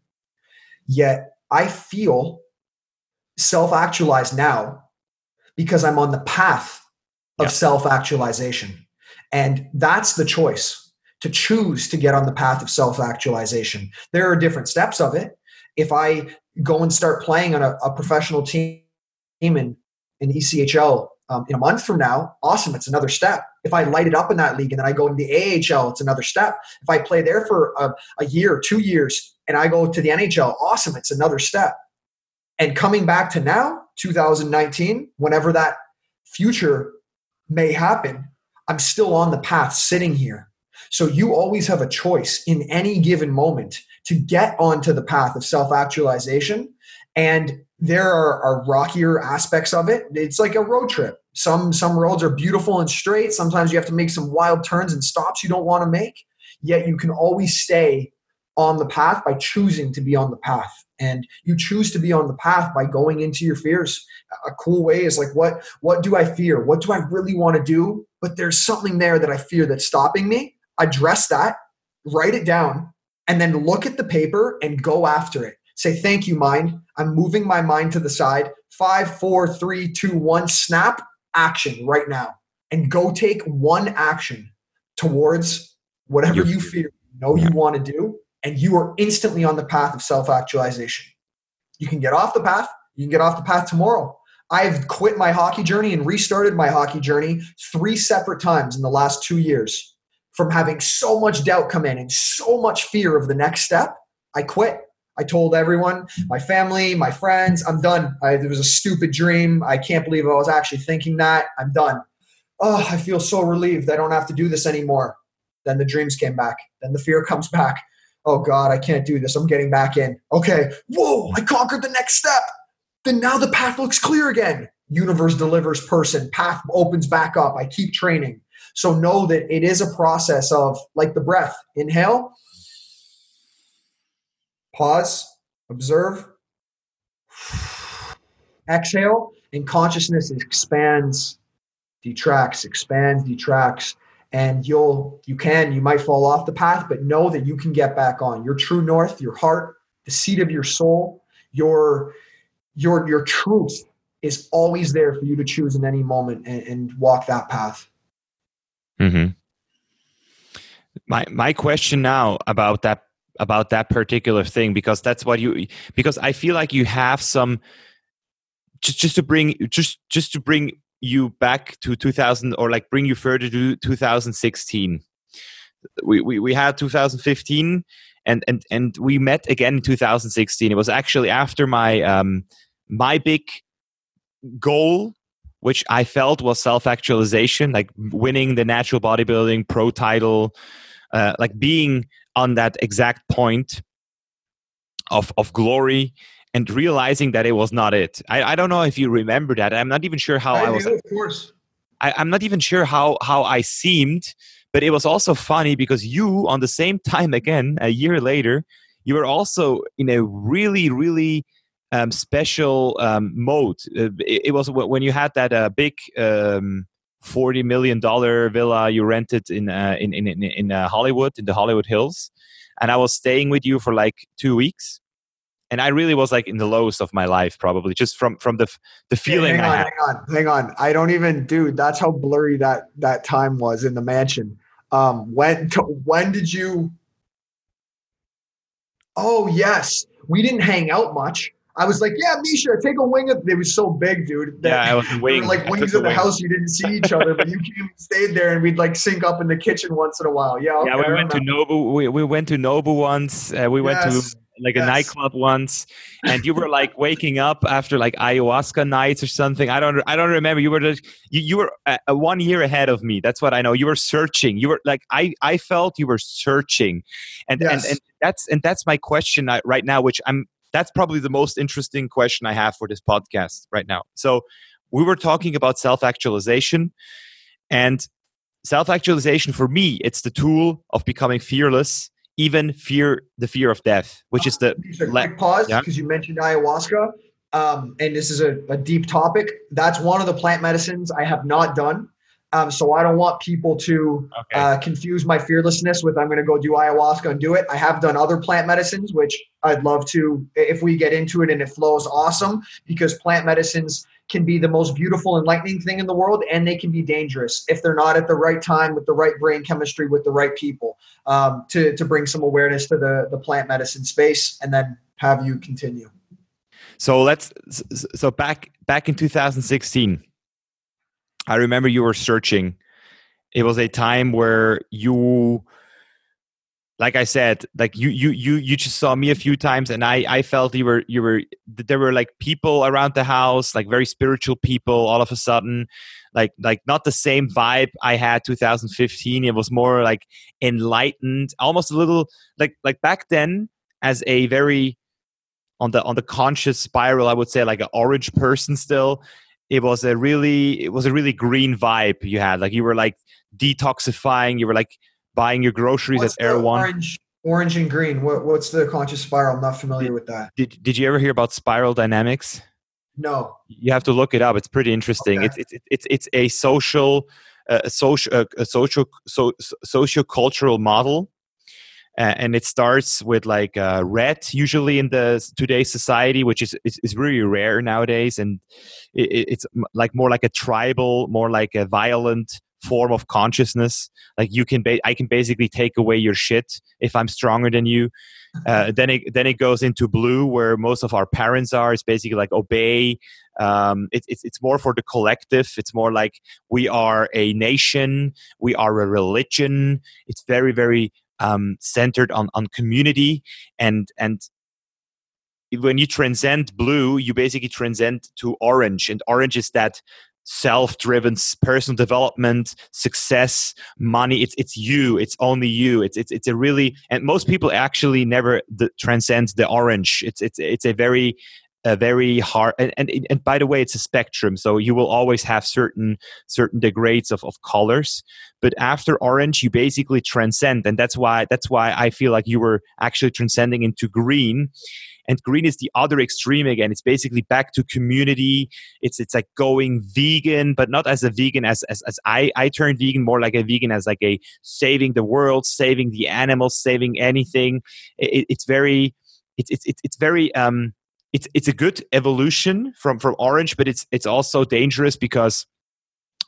Yet I feel self-actualized now because I'm on the path of yeah. self-actualization. And that's the choice to choose to get on the path of self-actualization. There are different steps of it if I go and start playing on a, a professional team in, in ECHL um, in a month from now, awesome, it's another step. If I light it up in that league and then I go into the AHL, it's another step. If I play there for a, a year, two years, and I go to the NHL, awesome, it's another step. And coming back to now, 2019, whenever that future may happen, I'm still on the path sitting here. So you always have a choice in any given moment to get onto the path of self actualization. And there are, are, rockier aspects of it. It's like a road trip. Some some roads are beautiful and straight. Sometimes you have to make some wild turns and stops you don't want to make. Yet you can always stay on the path by choosing to be on the path. And you choose to be on the path by going into your fears. A cool way is like what what do I fear? What do I really want to do? But there's something there that I fear that's stopping me. Address that, write it down, and then look at the paper and go after it. Say, thank you, mind. I'm moving my mind to the side. Five, four, three, two, one, snap, action right now. And go take one action towards whatever you feel you know you want to do. And you are instantly on the path of self actualization. You can get off the path. You can get off the path tomorrow. I've quit my hockey journey and restarted my hockey journey three separate times in the last two years from having so much doubt come in and so much fear of the next step, I quit. I told everyone, my family, my friends, I'm done. I, it was a stupid dream. I can't believe I was actually thinking that. I'm done. Oh, I feel so relieved. I don't have to do this anymore. Then the dreams came back. Then the fear comes back. Oh God, I can't do this. I'm getting back in. Okay. Whoa, I conquered the next step. Then now the path looks clear again. Universe delivers person. Path opens back up. I keep training. So know that it is a process of like the breath. Inhale, pause, observe, exhale, and consciousness expands detracts, expands, detracts, and you'll you can you might fall off the path, but know that you can get back on. Your true north, your heart, the seat of your soul, your your your truth is always there for you to choose in any moment and, and walk that path. Mm-hmm. My my question now about that about that particular thing because that's what you because I feel like you have some just just to bring just just to bring you back to 2000 or like bring you further to 2016 we, we, we had 2015 and, and and we met again in 2016 it was actually after my um my big goal which i felt was self-actualization like winning the natural bodybuilding pro title uh, like being on that exact point of of glory and realizing that it was not it. I, I don't know if you remember that. I'm not even sure how I, I was. of course. I, I'm not even sure how how I seemed, but it was also funny because you, on the same time again, a year later, you were also in a really really um, special um, mode. Uh, it, it, was when you had that uh, big. Um, Forty million dollar villa you rented in uh, in in in, in uh, Hollywood in the Hollywood Hills, and I was staying with you for like two weeks and I really was like in the lowest of my life, probably just from from the the feeling. hang on, hang on, hang on. I don't even, dude. That's how blurry that that time was in the mansion. Um, when to, when did you? Oh yes, we didn't hang out much. I was like, yeah, Misha, take a wing. Of, it was so big, dude. yeah, I was wing. like wings of the, house. You didn't see each other, but you came and stayed there, and we'd like sync up in the kitchen once in a while. Yeah. Okay, yeah, we went to Nobu. We, we went to Nobu once. Uh, we yes. went to like yes. a nightclub once and you were like waking up after like ayahuasca nights or something i don't i don't remember you were just you, you were uh, one year ahead of me that's what i know you were searching you were like i i felt you were searching and yes. and, and that's and that's my question right now which i'm that's probably the most interesting question i have for this podcast right now so we were talking about self-actualization and self-actualization for me it's the tool of becoming fearless even fear the fear of death, which is the le- pause because yeah? you mentioned ayahuasca, um, and this is a, a, deep topic. That's one of the plant medicines I have not done. Um, so I don't want people to okay. uh, confuse my fearlessness with I'm going to go do ayahuasca and do it. I have done other plant medicines, which I'd love to if we get into it and it flows awesome because plant medicines can be the most beautiful, enlightening thing in the world, and they can be dangerous if they're not at the right time with the right brain chemistry with the right people um, to to bring some awareness to the the plant medicine space, and then have you continue. So let's so back back in 2016, I remember you were searching. It was a time where you like I said, like you you you you just saw me a few times, and I I felt you were you were there were like people around the house, like very spiritual people. All of a sudden, like like not the same vibe I had 2015. It was more like enlightened, almost a little like like back then as a very on the on the conscious spiral. I would say like an orange person still. It was a really it was a really green vibe you had. Like you were like detoxifying. You were like buying your groceries what's at Erewhon. Orange, orange and green. What, what's the conscious spiral? I'm not familiar did, with that. Did, did you ever hear about spiral dynamics? No. You have to look it up. It's pretty interesting. Okay. It's, it's, it's, it's a social, uh, a social, uh, a social, so, socio-cultural model. Uh, and it starts with like uh, red usually in the today's society which is, is, is really rare nowadays and it, it's like more like a tribal more like a violent form of consciousness. Like you can ba- i can basically take away your shit if i'm stronger than you. Uh, then it then it goes into blue where most of our parents are. It's basically like obey um, it, it's it's more for the collective. It's more like we are a nation. We are a religion. It's very very um, centered on on community and and when you transcend blue you basically transcend to orange. And orange is that self-driven personal development success money. It's it's you. It's only you. It's it's, it's a really and most people actually never the, transcend the orange. It's it's it's a very a very hard and, and and by the way it's a spectrum so you will always have certain certain degrees of, of colors but after orange you basically transcend and that's why that's why i feel like you were actually transcending into green and green is the other extreme again it's basically back to community it's it's like going vegan but not as a vegan as as, as i i turned vegan more like a vegan as like a saving the world saving the animals saving anything it, it's very it's it's it's very um it's it's a good evolution from from orange but it's it's also dangerous because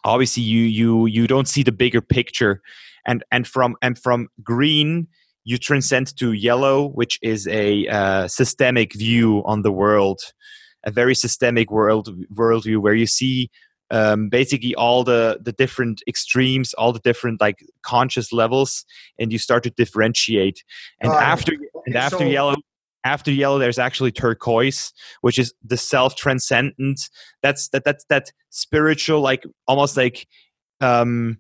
obviously you you you don't see the bigger picture. And and from and from green you transcend to yellow which is a uh, systemic view on the world a very systemic world worldview where you see um, basically all the the different extremes all the different like conscious levels and you start to differentiate. And uh, after and after so, yellow after yellow there's actually turquoise which is the self transcendent that's that that's that spiritual like almost like um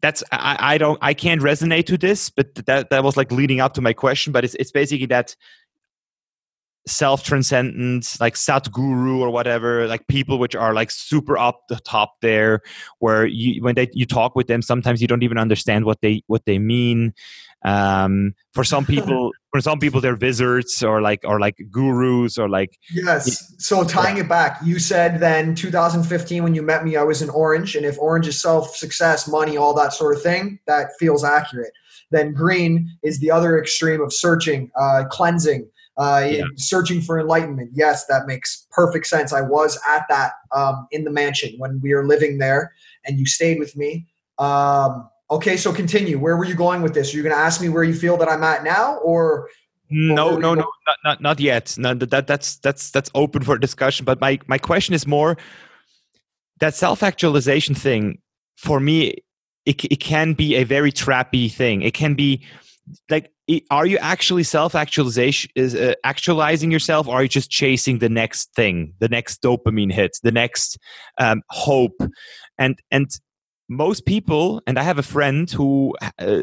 that's I, I don't I can't resonate to this, but that that was like leading up to my question. But it's it's basically that self transcendent, like Sadhguru or whatever, like people which are like super up the top there, where you when they you talk with them, sometimes you don't even understand what they what they mean. Um, for some people, for some people, they're wizards or like or like gurus or like yes. So tying it back, you said then 2015 when you met me, I was in orange, and if orange is self success, money, all that sort of thing, that feels accurate. Then green is the other extreme of searching, uh, cleansing. Uh, yeah. searching for enlightenment. Yes, that makes perfect sense. I was at that um, in the mansion when we were living there, and you stayed with me. Um, Okay, so continue. Where were you going with this? Are you going to ask me where you feel that I'm at now, or? No, no, no, not, not not yet. No, that that's that's that's open for discussion. But my my question is more that self actualization thing. For me, it it can be a very trappy thing. It can be like are you actually self actualization is uh, actualizing yourself or are you just chasing the next thing the next dopamine hit the next um, hope and and most people, and I have a friend who uh,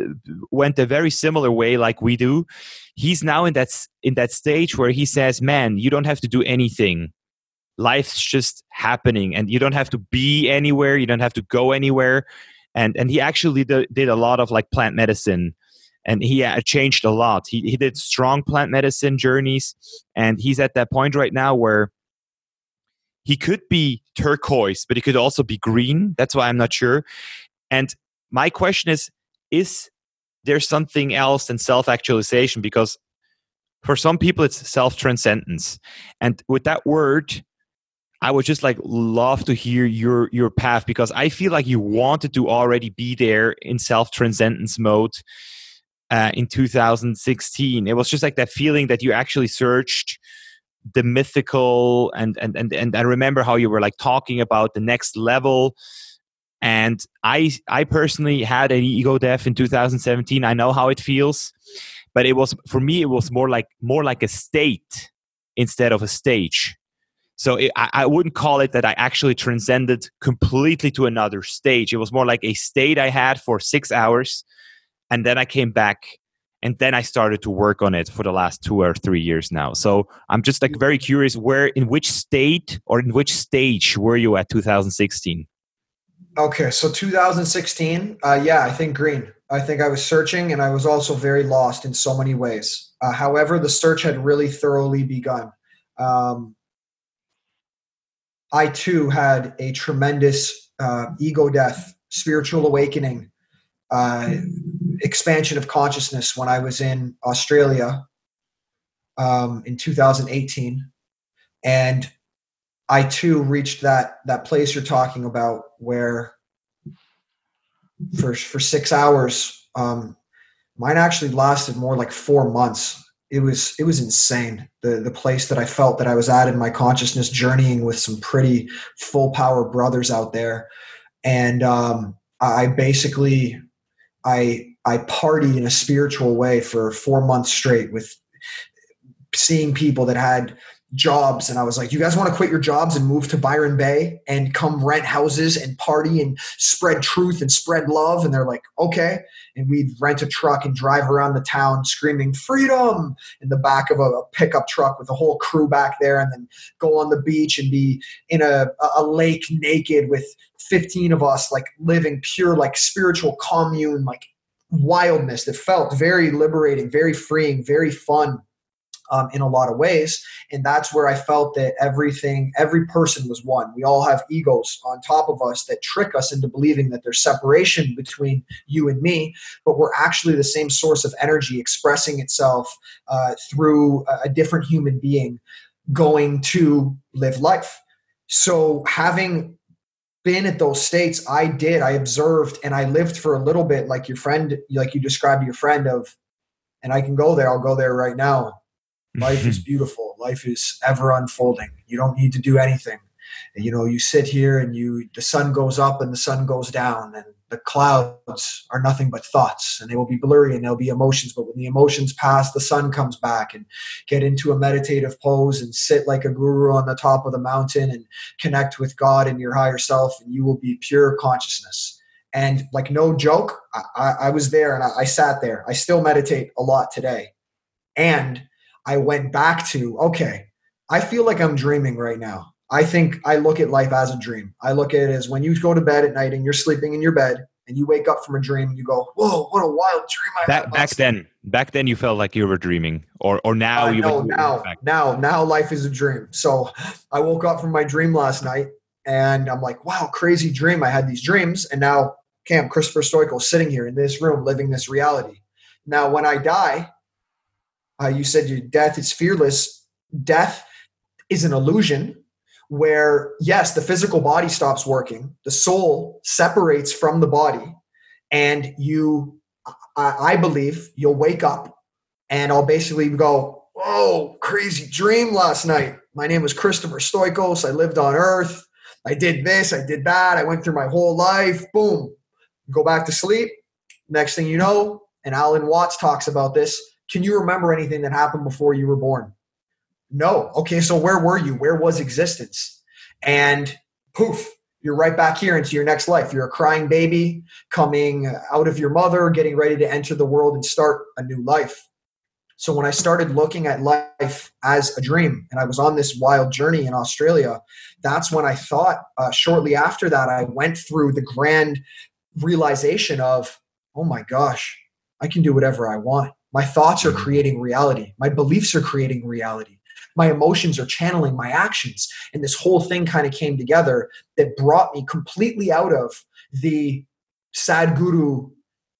went a very similar way like we do. He's now in that in that stage where he says, "Man, you don't have to do anything. Life's just happening, and you don't have to be anywhere. You don't have to go anywhere." And and he actually did, did a lot of like plant medicine, and he uh, changed a lot. He he did strong plant medicine journeys, and he's at that point right now where he could be turquoise, but he could also be green. That's why I'm not sure. And my question is is there something else than self actualization? Because for some people, it's self transcendence. And with that word, I would just like love to hear your your path because I feel like you wanted to already be there in self transcendence mode uh, in 2016. It was just like that feeling that you actually searched the mythical and and and and I remember how you were like talking about the next level. And I I personally had an ego death in 2017 I know how it feels. But it was for me it was more like more like a state instead of a stage. So it, I, I wouldn't call it that I actually transcended completely to another stage. It was more like a state I had for 6 hours and then I came back and then i started to work on it for the last two or three years now. So i'm just like very curious where in which state or in which stage were you at 2016 okay so 2016 uh, yeah i think green. I think i was searching and i was also very lost in so many ways. Uh, however the search had really thoroughly begun. Um, i too had a tremendous uh, ego death spiritual awakening uh, expansion of consciousness when I was in Australia um, in 2018, and I too reached that that place you're talking about where for for six hours, um, mine actually lasted more like four months. It was it was insane. The the place that I felt that I was at in my consciousness, journeying with some pretty full power brothers out there, and um, I basically I I partied in a spiritual way for four months straight with seeing people that had jobs and I was like, you guys want to quit your jobs and move to Byron Bay and come rent houses and party and spread truth and spread love? And they're like, okay. And we'd rent a truck and drive around the town screaming freedom in the back of a, pickup truck with a whole crew back there and then go on the beach and be in a, a lake naked with 15 of us, like living pure, like spiritual commune, like wildness that felt very liberating, very freeing, very fun um, in a lot of ways. And that's where I felt that everything, every person was one. We all have egos on top of us that trick us into believing that there's separation between you and me, but we're actually the same source of energy expressing itself uh, through a different human being going to live life. So having been at those states, I did, I observed and I lived for a little bit like your friend, like you described your friend of, and I can go there, I'll go there right now Life is mm-hmm. beautiful. Life is ever unfolding. You don't need to do anything. You know, you sit here and you the sun goes up and the sun goes down and the clouds are nothing but thoughts and they will be blurry and there'll be emotions but when the emotions pass the sun comes back and get into a meditative pose and sit like a guru on the top of the mountain and connect with god and your higher self and you will be pure consciousness and like no joke i, I was there and I, I sat there i still meditate a lot today and I went back to, okay, I feel like I'm dreaming right now. I think I look at life as a dream. I look at it as when you go to bed at night and you're sleeping in your bed and you wake up from a dream and you go, "Whoa, what a wild dream I back, back then, back then you felt like you were dreaming, or or now uh, you no, now now now life is a dream. So I woke up from my dream last night and I'm like, wow, crazy dream. I had these dreams, and now Cam Christopher Stoico sitting here in this room living this reality. Now, when I die, uh, you said your death is fearless. Death is an illusion where, yes, the physical body stops working, the soul separates from the body, and you, I, I believe, you'll wake up and I'll basically go, Oh, crazy dream last night. My name was Christopher Stoikos. I lived on earth. I did this, I did that. I went through my whole life. Boom. Go back to sleep. Next thing you know, and Alan Watts talks about this can you remember anything that happened before you were born? No. Okay, so where were you? Where was existence? And poof, you're right back here into your next life. You're a crying baby coming out of your mother, getting ready to enter the world and start a new life. So when I started looking at life as a dream and I was on this wild journey in Australia, that's when I thought, uh, shortly after that, I went through the grand realization of, oh my gosh, I can do whatever I want. My thoughts are mm. creating reality. My beliefs are creating reality. My emotions are channeling my actions. And this whole thing kind of came together that brought me completely out of the Sadhguru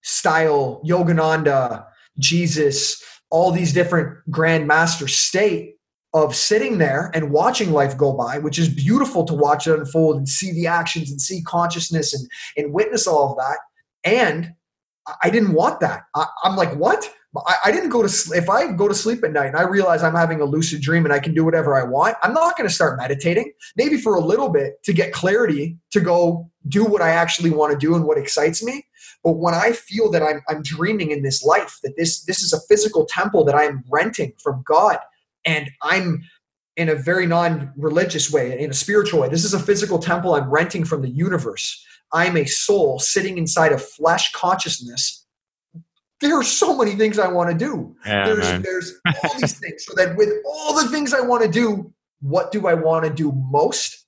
style, Yogananda, Jesus, all these different grandmaster state of sitting there and watching life go by, which is beautiful to watch it unfold and see the actions and see consciousness and, and witness all of that. And I didn't want that. I, am like, what? I, I didn't go to sleep. If I go to sleep at night and I realize I'm having a lucid dream and I can do whatever I want, I'm not going to start meditating. Maybe for a little bit to get clarity to go do what I actually want to do and what excites me. But when I feel that I'm, I'm dreaming in this life, that this this is a physical temple that I'm renting from God, and I'm in a very non-religious way, in a spiritual way. This is a physical temple I'm renting from the universe. I'm a soul sitting inside of flesh consciousness there are so many things I want to do. Yeah, there's man. there's all these things. So that with all the things I want to do, what do I want to do most?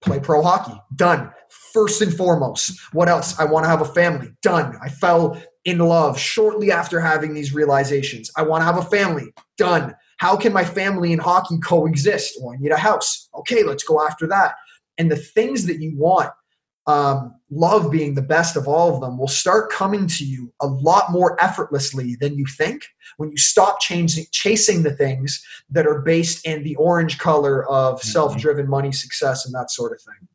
Play pro hockey. Done. First and foremost. What else? I want to have a family. Done. I fell in love shortly after having these realizations. I want to have a family. Done. How can my family and hockey coexist? Well, I need a house. Okay, let's go after that. And the things that you want um, love being the best of all of them will start coming to you a lot more effortlessly than you think when you stop changing, chasing the things that are based in the orange color of mm-hmm. self-driven money success and that sort of thing.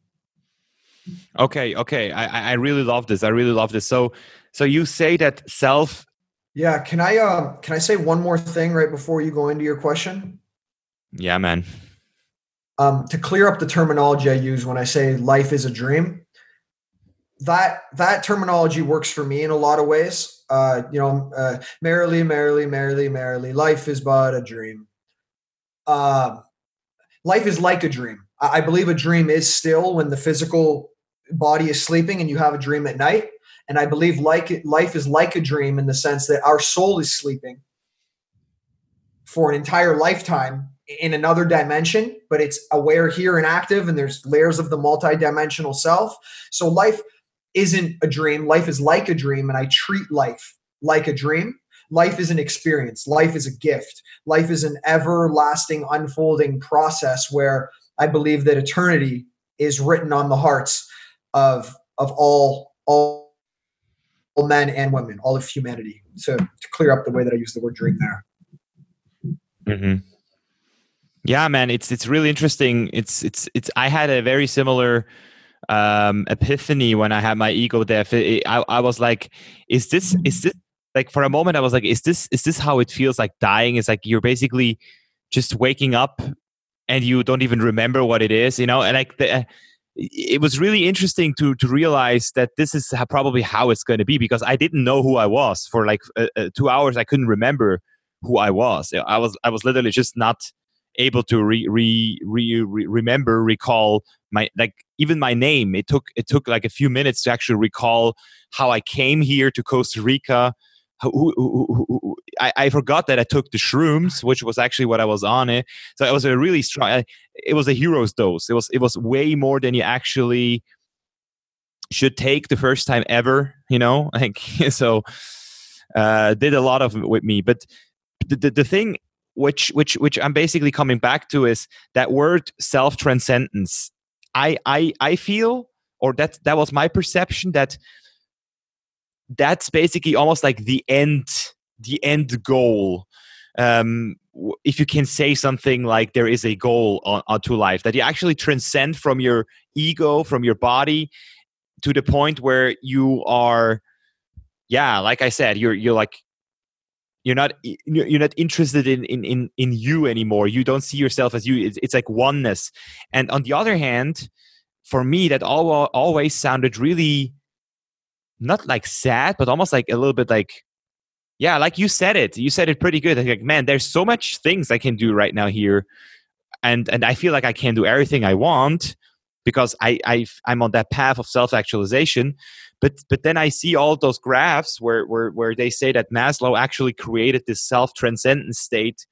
Okay okay. I, I really love this. I really love this. So so you say that self yeah can i uh, can i say one more thing right before you go into your question? Yeah man. Um, to clear up the terminology i use when i say life is a dream that that terminology works for me in a lot of ways. Uh, you know, uh, merrily, merrily, merrily, merrily, life is but a dream. uh, life is like a dream. I, I believe a dream is still when the physical body is sleeping and you have a dream at night. And I believe like life is like a dream in the sense that our soul is sleeping for an entire lifetime in another dimension, but it's aware here and active, and there's layers of the multidimensional self. So life isn't a dream. Life is like a dream, and I treat life like a dream. Life is an experience. Life is a gift. Life is an everlasting unfolding process where I believe that eternity is written on the hearts of of all all all men and women, all of humanity. So to clear up the way that I use the word dream there. Mm-hmm. Yeah, man, it's it's really interesting. It's it's it's. I had a very similar um epiphany when I had my ego death. I I was like, is this is this like for a moment I was like, is this is this how it feels like dying? It's like you're basically just waking up and you don't even remember what it is, you know? And like the it was really interesting to to realize that this is probably how it's going to be because I didn't know who I was for like uh, uh, two hours. I couldn't remember who I was. I was I was literally just not able to re, re, re, re, remember recall my like even my name it took it took like a few minutes to actually recall how i came here to costa rica who, who, who, I, I, forgot that I took the shrooms, which was actually what I was on it. So it was a really strong. It was a hero's dose. It was it was way more than you actually should take the first time ever. You know, like so. Uh, did a lot of it with me, but the, the, the thing which which which I'm basically coming back to is that word self transcendence. I I I feel, or that that was my perception that that's basically almost like the end the end goal. Um, if you can say something like there is a goal on, onto life that you actually transcend from your ego from your body to the point where you are yeah like i said you're you're like you're not you're not interested in in in, in you anymore. You don't see yourself as you. It's, it's like oneness. And on the other hand for me that all, always sounded really not like sad but almost like a little bit like yeah like you said it. You said it pretty good. Like man there's so much things i can do right now here. And and i feel like i can do everything i want because i i i'm on that path of self actualization but but then I see all those graphs where where where they say that Maslow actually created this self transcendent state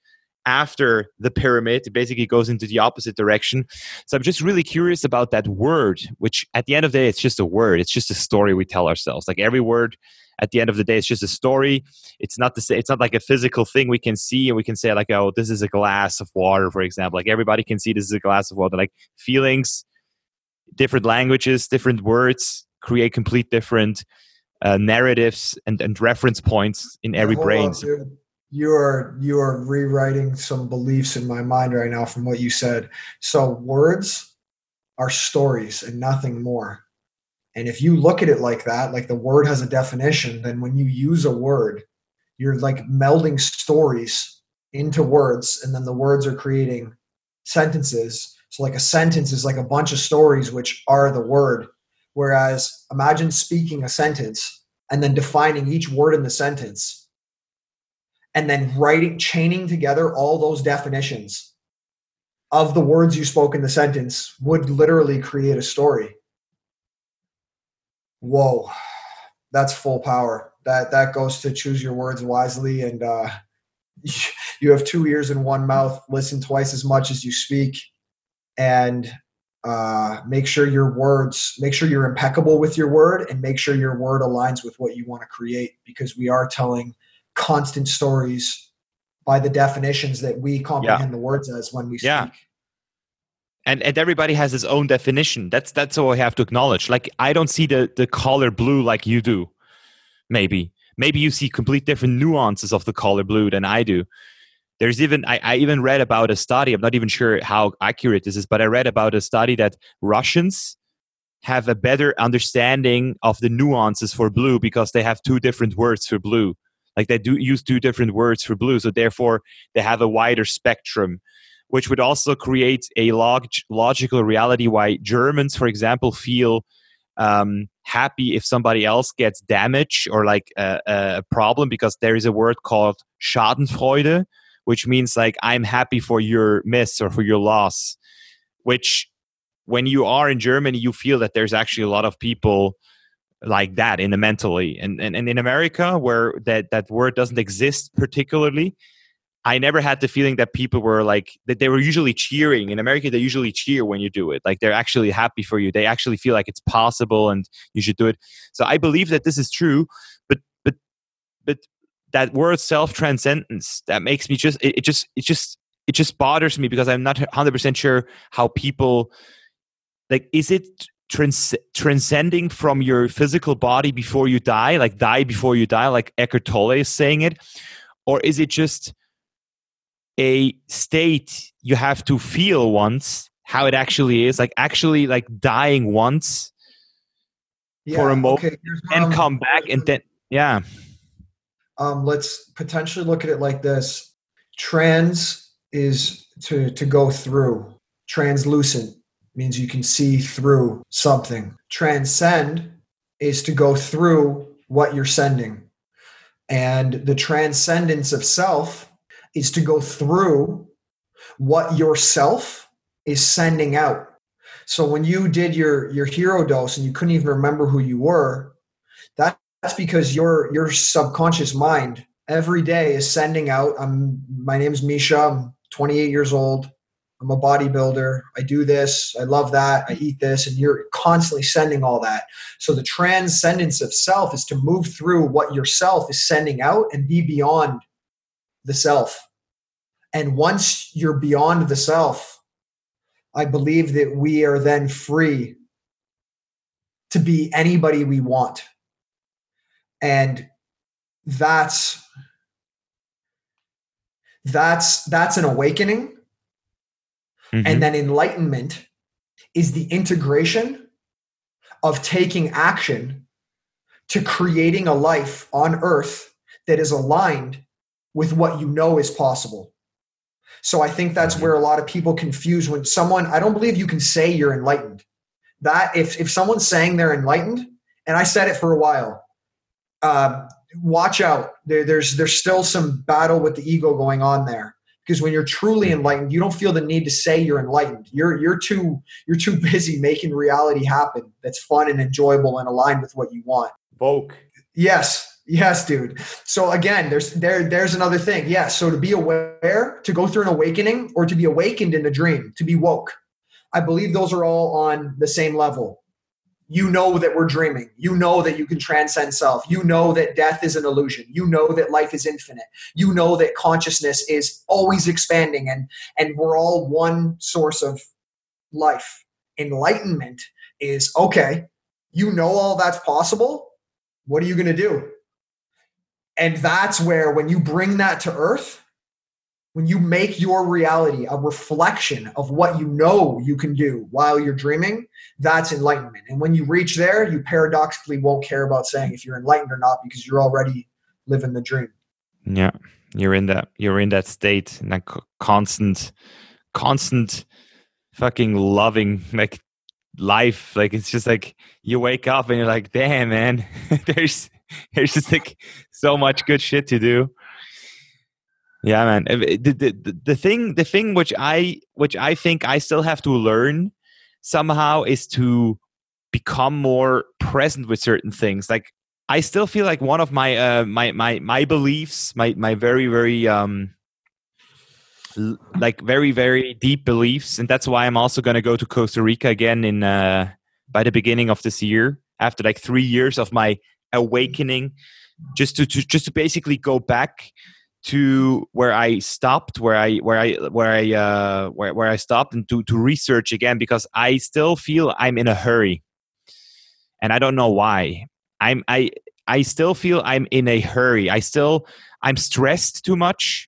after the pyramid. It basically goes into the opposite direction. So i'm just really curious about that word which at the end of the day it's just a word. It's just a story we tell ourselves. Like every word at the end of the day it's just a story. It's not the same it's not like a physical thing we can see and we can say like oh this is a glass of water for example. Like everybody can see this is a glass of water. Like feelings different languages different words create complete different uh, narratives and, and reference points in every brain. On, you are you are rewriting some beliefs in my mind right now from what you said. So words are stories and nothing more. And if you look at it like that, like the word has a definition, then when you use a word, you're like melding stories into words, and then the words are creating sentences. So, like a sentence is like a bunch of stories, which are the word. Whereas imagine speaking a sentence and then defining each word in the sentence and then writing, chaining together all those definitions of the words you spoke in the sentence would literally create a story. Whoa, that's full power. That that goes to choose your words wisely and uh, you have two ears and one mouth. Listen twice as much as you speak, and uh, make sure your words make sure you're impeccable with your word and make sure your word aligns with what you want to create because we are telling constant stories by the definitions that we comprehend yeah. the words as when we speak yeah. and and everybody has his own definition that's that's all i have to acknowledge like i don't see the the color blue like you do maybe maybe you see complete different nuances of the color blue than i do there's even I, I, even read about a study i'm not even sure how accurate this is but i read about a study that russians have a better understanding of the nuances for blue because they have two different words for blue. Like they do use two different words for blue so therefore they have a wider spectrum which would also create a log- logical reality why germans for example feel um, happy if somebody else gets damage or like a, a problem because there is a word called schadenfreude which means like I'm happy for your miss or for your loss, which when you are in Germany, you feel that there's actually a lot of people like that in the mentally and, and, and in America where that, that word doesn't exist particularly. I never had the feeling that people were like that they were usually cheering. In America, they usually cheer when you do it. Like they're actually happy for you. They actually feel like it's possible and you should do it. So I believe that this is true, but but but that word self transcendence that makes me just it, it just it just it just bothers me because I'm not 100% sure how people like is it trans- transcending from your physical body before you die like die before you die like Eckhart Tolle is saying it? Or is it just a state you have to feel once how it actually is like actually like dying once yeah, for a moment okay, and come back and then yeah um, let's potentially look at it like this. Trans is to to go through. Translucent means you can see through something. Transcend is to go through what you're sending. And the transcendence of self is to go through what yourself is sending out. So when you did your your hero dose and you couldn't even remember who you were, that's because your your subconscious mind every day is sending out. I'm my name's Misha. I'm 28 years old. I'm a bodybuilder. I do this. I love that. I eat this. And you're constantly sending all that. So the transcendence of self is to move through what yourself is sending out and be beyond the self. And once you're beyond the self, I believe that we are then free to be anybody we want. And that's that's that's an awakening. Mm-hmm. And then enlightenment is the integration of taking action to creating a life on earth that is aligned with what you know is possible. So I think that's where a lot of people confuse when someone, I don't believe you can say you're enlightened. That if, if someone's saying they're enlightened, and I said it for a while, uh, watch out. There, there's, there's still some battle with the ego going on there. Because when you're truly enlightened, you don't feel the need to say you're enlightened. You're, you're too, you're too busy making reality happen. That's fun and enjoyable and aligned with what you want. Vogue. Yes, Yes, dude. So again, there's there there's another thing. Yes. Yeah, so to be aware, to go through an awakening, or to be awakened in a dream, to be woke. I believe those are all on the same level. You know that we're dreaming. You know that you can transcend self. You know that death is an illusion. You know that life is infinite. You know that consciousness is always expanding and and we're all one source of life. Enlightenment is okay. You know all that's possible. What are you going to do? And that's where, when you bring that to earth, when you make your reality a reflection of what you know you can do while you're dreaming, that's enlightenment. And when you reach there, you paradoxically won't care about saying if you're enlightened or not because you're already living the dream. Yeah, you're in that you're in that state, in that constant, constant, fucking loving like life. Like it's just like you wake up and you're like, damn, man, there's there's just like so much good shit to do. Yeah, man. The, the, the thing the thing which I which I think I still have to learn somehow is to become more present with certain things. Like I still feel like one of my uh, my my my beliefs, my my very very um like very very deep beliefs, and that's why I'm also going to go to Costa Rica again in uh by the beginning of this year after like three years of my awakening just to, to just to basically go back to where I stopped, where I where I where I uh, where where I stopped, and to to research again because I still feel I'm in a hurry, and I don't know why. I'm I I still feel I'm in a hurry. I still I'm stressed too much.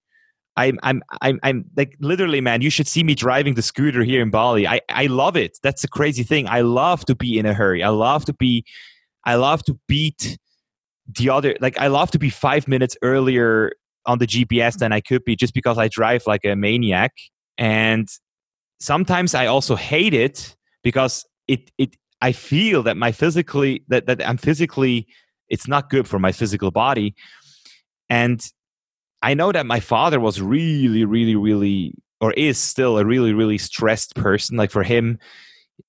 I'm I'm I'm I'm like literally, man. You should see me driving the scooter here in Bali. I I love it. That's a crazy thing. I love to be in a hurry. I love to be I love to beat the other like I love to be five minutes earlier on the GPS than I could be just because I drive like a maniac. And sometimes I also hate it because it it I feel that my physically that, that I'm physically it's not good for my physical body. And I know that my father was really, really, really, or is still a really, really stressed person. Like for him,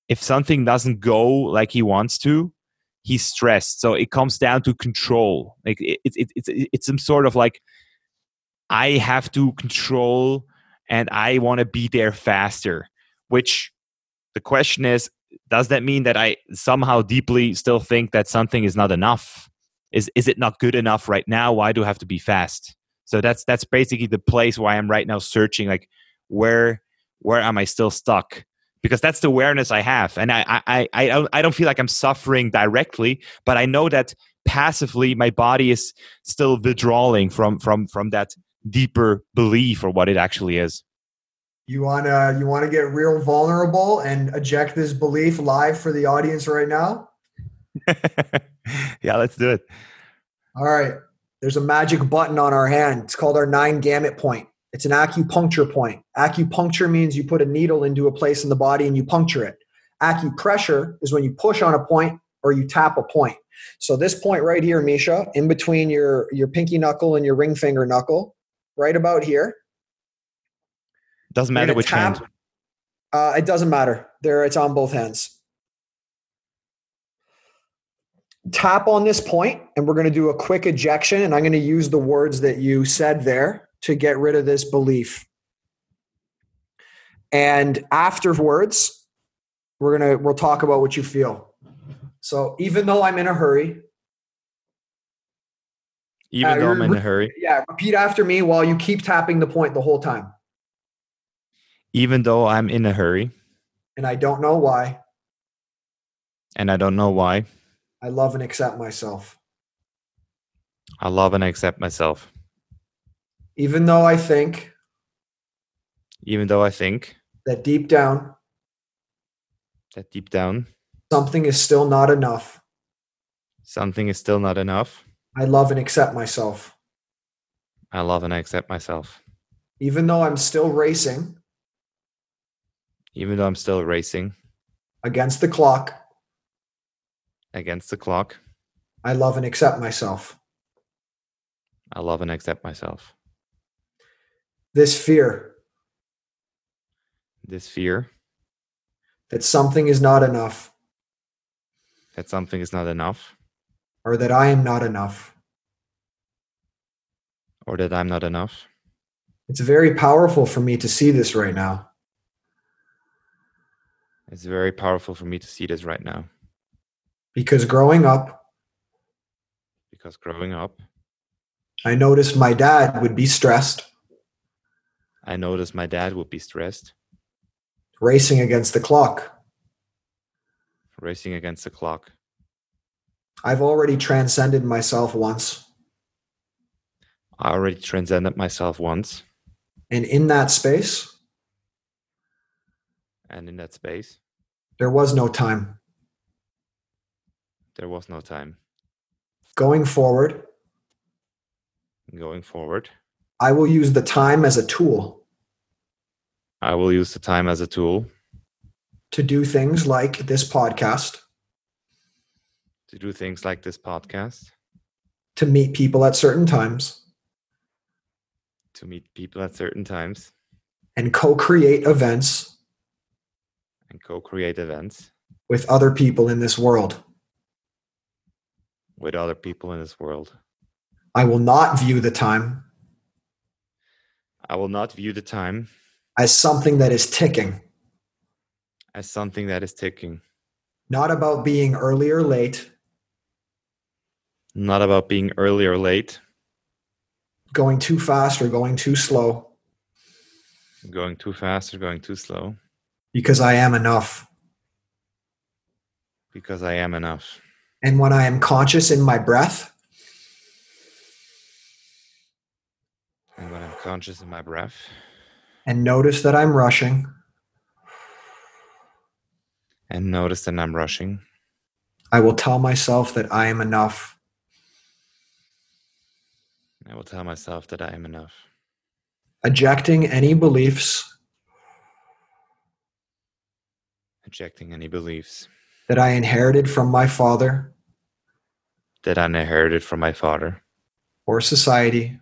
if something doesn't go like he wants to, he's stressed. So it comes down to control. Like it, it, it, it's it's some sort of like I have to control and I want to be there faster. Which the question is, does that mean that I somehow deeply still think that something is not enough? Is is it not good enough right now? Why do I have to be fast? So that's that's basically the place why I'm right now searching like where where am I still stuck? Because that's the awareness I have, and I I I don't I don't feel like I'm suffering directly, but I know that passively my body is still withdrawing from from from that deeper belief or what it actually is. You wanna you wanna get real vulnerable and eject this belief live for the audience right now? yeah, let's do it. All right. There's a magic button on our hand. It's called our nine gamut point. It's an acupuncture point. Acupuncture means you put a needle into a place in the body and you puncture it. Acupressure is when you push on a point or you tap a point. So this point right here, Misha, in between your your pinky knuckle and your ring finger knuckle, right about here. Doesn't matter which tap, hand. Uh, it doesn't matter. There, it's on both hands. tap on this point and we're going to do a quick ejection and i'm going to use the words that you said there to get rid of this belief and afterwards we're going to we'll talk about what you feel so even though i'm in a hurry even uh, though i'm in a hurry yeah repeat after me while you keep tapping the point the whole time even though i'm in a hurry and i don't know why and i don't know why I love and accept myself. I love and accept myself. Even though I think, even though I think that deep down, that deep down, something is still not enough. Something is still not enough. I love and accept myself. I love and I accept myself. Even though I'm still racing, even though I'm still racing against the clock, against the clock. I love and accept myself. I love and accept myself. This fear. This fear. That something is not enough. That something is not enough. Or that I am not enough. Or that I'm not enough. It's very powerful for me to see this right now. It's very powerful for me to see this right now. Because growing up, because growing up, I noticed my dad would be stressed. I noticed my dad would be stressed. Racing against the clock. Racing against the clock. I've already transcended myself once. I already transcended myself once. And in that space, and in that space, there was no time. There was no time. Going forward, going forward, I will use the time as a tool. I will use the time as a tool to do things like this podcast, to do things like this podcast, to meet people at certain times, to meet people at certain times, and co create events and co create events with other people in this world with other people in this world. I will not view the time. I will not view the time as something that is ticking. As something that is ticking. Not about being early or late. Not about being early or late. Going too fast or going too slow. Going too fast or going too slow. Because I am enough. Because I am enough. And when I am conscious in my breath, and when I'm conscious in my breath, and notice that I'm rushing, and notice that I'm rushing, I will tell myself that I am enough. I will tell myself that I am enough. Ejecting any beliefs. Ejecting any beliefs that I inherited from my father, that I inherited from my father, or society,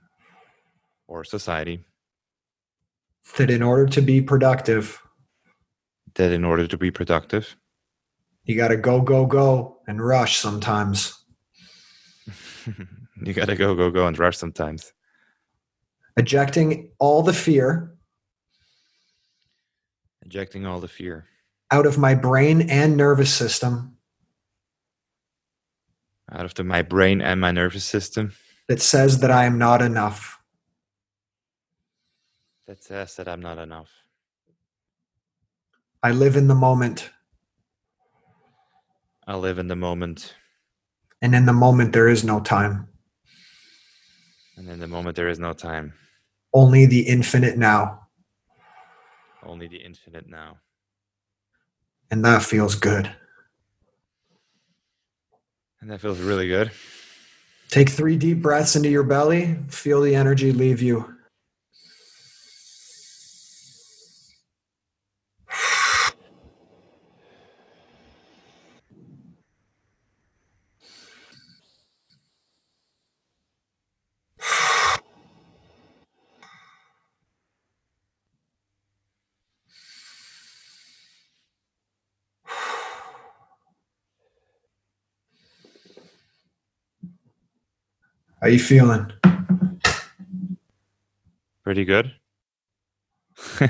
or society that in order to be productive, that in order to be productive, you got to go, go, go and rush sometimes. you got to go, go, go and rush sometimes. Ejecting all the fear, ejecting all the fear out of my brain and nervous system, out of the, my brain and my nervous system that says that I am not enough. That says that I'm not enough. I live in the moment. I live in the moment. And in the moment, there is no time. And in the moment, there is no time. Only the infinite now. Only the infinite now. And that feels good. And that feels really good. Take three deep breaths into your belly. Feel the energy leave you. How you feeling? Pretty good.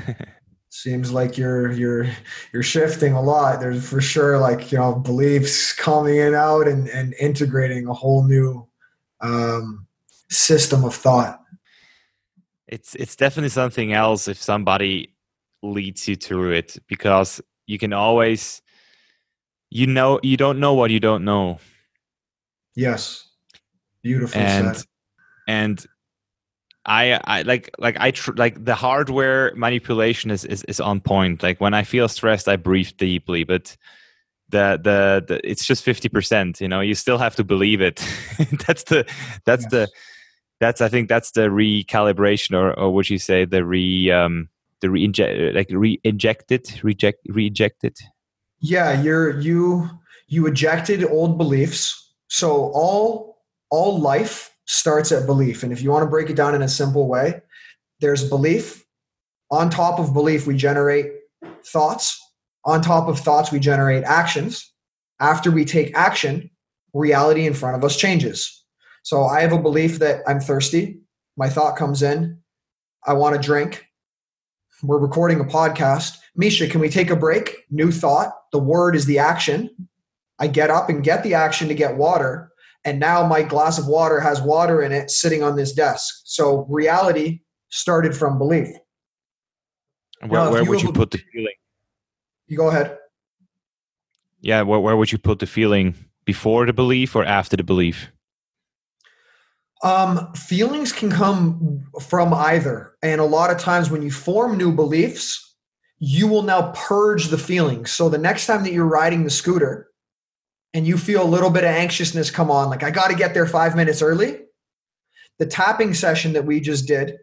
Seems like you're you're you're shifting a lot. There's for sure like you know beliefs coming in out and and integrating a whole new um, system of thought. It's it's definitely something else if somebody leads you through it because you can always you know you don't know what you don't know. Yes. Beautiful and said. and I, I like like I tr- like the hardware manipulation is, is is on point. Like when I feel stressed, I breathe deeply, but the the, the it's just fifty percent. You know, you still have to believe it. that's the that's yes. the that's I think that's the recalibration or or would you say the re um the re like re-injected reject rejected. Yeah, you're you you ejected old beliefs. So all all life starts at belief. And if you want to break it down in a simple way, there's belief. On top of belief, we generate thoughts. On top of thoughts, we generate actions. After we take action, reality in front of us changes. So I have a belief that I'm thirsty. My thought comes in. I want to drink. We're recording a podcast. Misha, can we take a break? New thought. The word is the action. I get up and get the action to get water and now my glass of water has water in it sitting on this desk. So reality started from belief. Where, now, where you would you put the feeling? You go ahead. Yeah where, where would you put the feeling? Before the belief or after the belief? Um, feelings can come from either. And a lot of times when you form new beliefs you will now purge the feelings so the next time that you're riding the scooter and you feel a little bit of anxiousness come on, like I got to get there five minutes early, the tapping session that we just did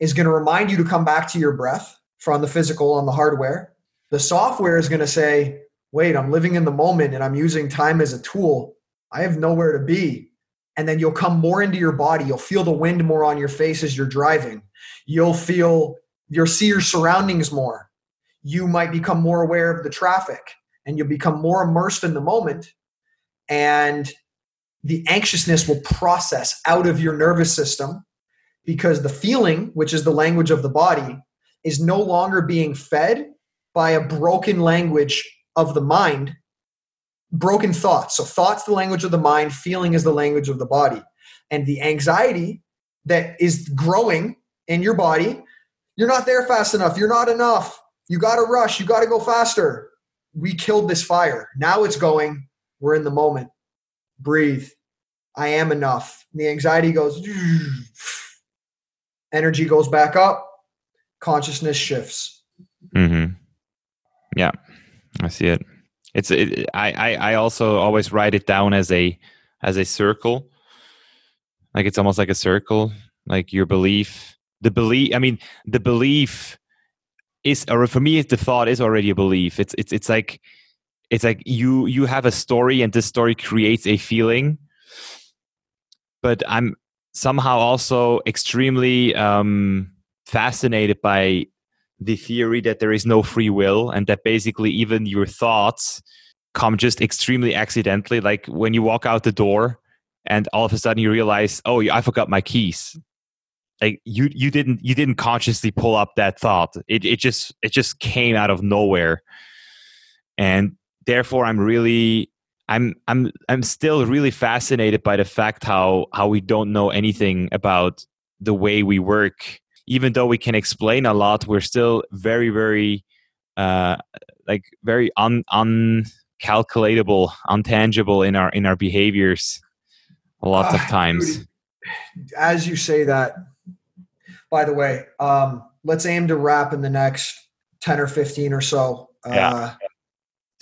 is going to remind you to come back to your breath from the physical on the hardware. The software is going to say, wait, I'm living in the moment and I'm using time as a tool. I have nowhere to be. And then you'll come more into your body. You'll feel the wind more on your face as you're driving. You'll feel, you'll see your surroundings more. You might become more aware of the traffic and you'll become more immersed in the moment and the anxiousness will process out of your nervous system because the feeling which is the language of the body is no longer being fed by a broken language of the mind broken thoughts. So thoughts the language of the mind feeling is the language of the body. And the anxiety that is growing in your body you're not there fast enough. You're not enough. You got to rush. You got to go faster we killed this fire. Now it's going, we're in the moment. Breathe. I am enough. And the anxiety goes, energy goes back up, consciousness shifts. Mm-hmm. Yeah, I see it. It's it, I, I I also always write it down as a as a circle. Like it's almost like a circle. Like your belief, the belief. I mean, the belief is or for me the thought is already a belief it's it's it's like it's like you you have a story and this story creates a feeling but i'm somehow also extremely um, fascinated by the theory that there is no free will and that basically even your thoughts come just extremely accidentally. Like when you walk out the door and all of a sudden you realize, oh, I forgot my keys. Like you, you didn't, you didn't consciously pull up that thought. It, it just, it just came out of nowhere. And therefore, I'm really, I'm, I'm, I'm still really fascinated by the fact how, how we don't know anything about the way we work. Even though we can explain a lot, we're still very, very, uh, like very un, uncalculatable, untangible in our in our behaviors lots uh, of ah, times. Dude, as you say that, by the way, um, let's aim to wrap in the next 10 or 15 or so. Yeah. Uh,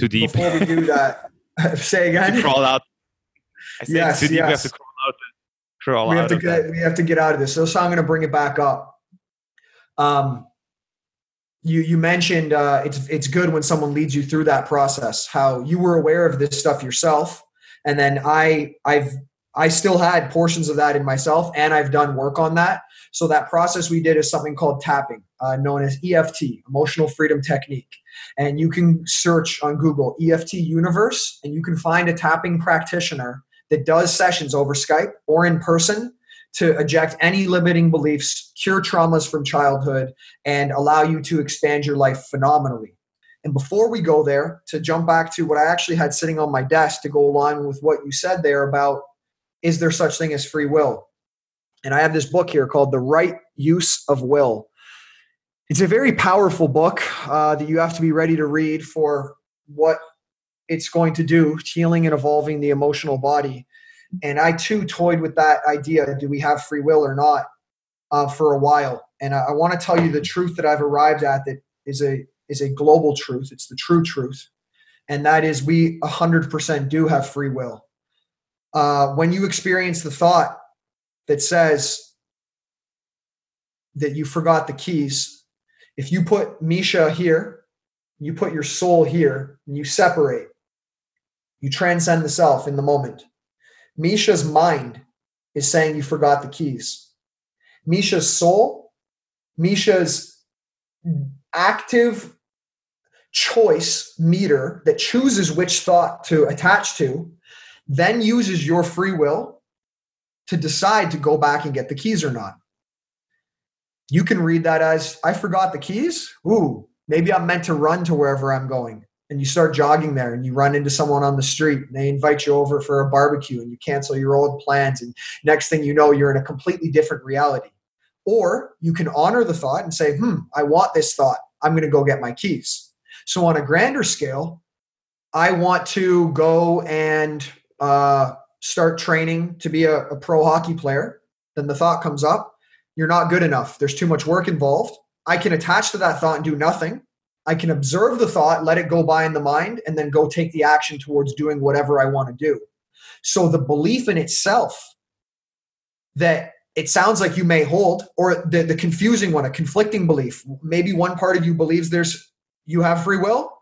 too deep. Before we do that, say again. Crawl out. I yes, too deep. Yes. We have to crawl out. Crawl we have to get. That. We have to get out of this. So, so I'm going to bring it back up. Um, you you mentioned uh, it's it's good when someone leads you through that process. How you were aware of this stuff yourself, and then I I've I still had portions of that in myself, and I've done work on that. So that process we did is something called tapping, uh, known as EFT, Emotional Freedom Technique. And you can search on Google EFT Universe, and you can find a tapping practitioner that does sessions over Skype or in person to eject any limiting beliefs, cure traumas from childhood, and allow you to expand your life phenomenally. And before we go there, to jump back to what I actually had sitting on my desk to go along with what you said there about is there such thing as free will? And I have this book here called The Right Use of Will. It's a very powerful book uh, that you have to be ready to read for what it's going to do, healing and evolving the emotional body. And I too toyed with that idea do we have free will or not uh, for a while. And I, I want to tell you the truth that I've arrived at that is a, is a global truth, it's the true truth. And that is we 100% do have free will uh, when you experience the thought that says that you forgot the keys, if you put Misha here, you put your soul here, and you separate, you transcend the self in the moment. Misha's mind is saying you forgot the keys. Misha's soul, Misha's active choice meter that chooses which thought to attach to then uses your free will to decide to go back and get the keys or not. You can read that as I forgot the keys. Ooh, maybe I'm meant to run to wherever I'm going. And you start jogging there and you run into someone on the street and they invite you over for a barbecue and you cancel your old plans. And next thing you know, you're in a completely different reality. Or you can honor the thought and say, hmm, I want this thought. I'm going to go get my keys. So, on a grander scale, I want to go and uh, start training to be a, a pro hockey player, then the thought comes up, you're not good enough. There's too much work involved. I can attach to that thought and do nothing. I can observe the thought, let it go by in the mind, and then go take the action towards doing whatever I want to do. So the belief in itself that it sounds like you may hold, or the, the confusing one, a conflicting belief. Maybe one part of you believes there's you have free will,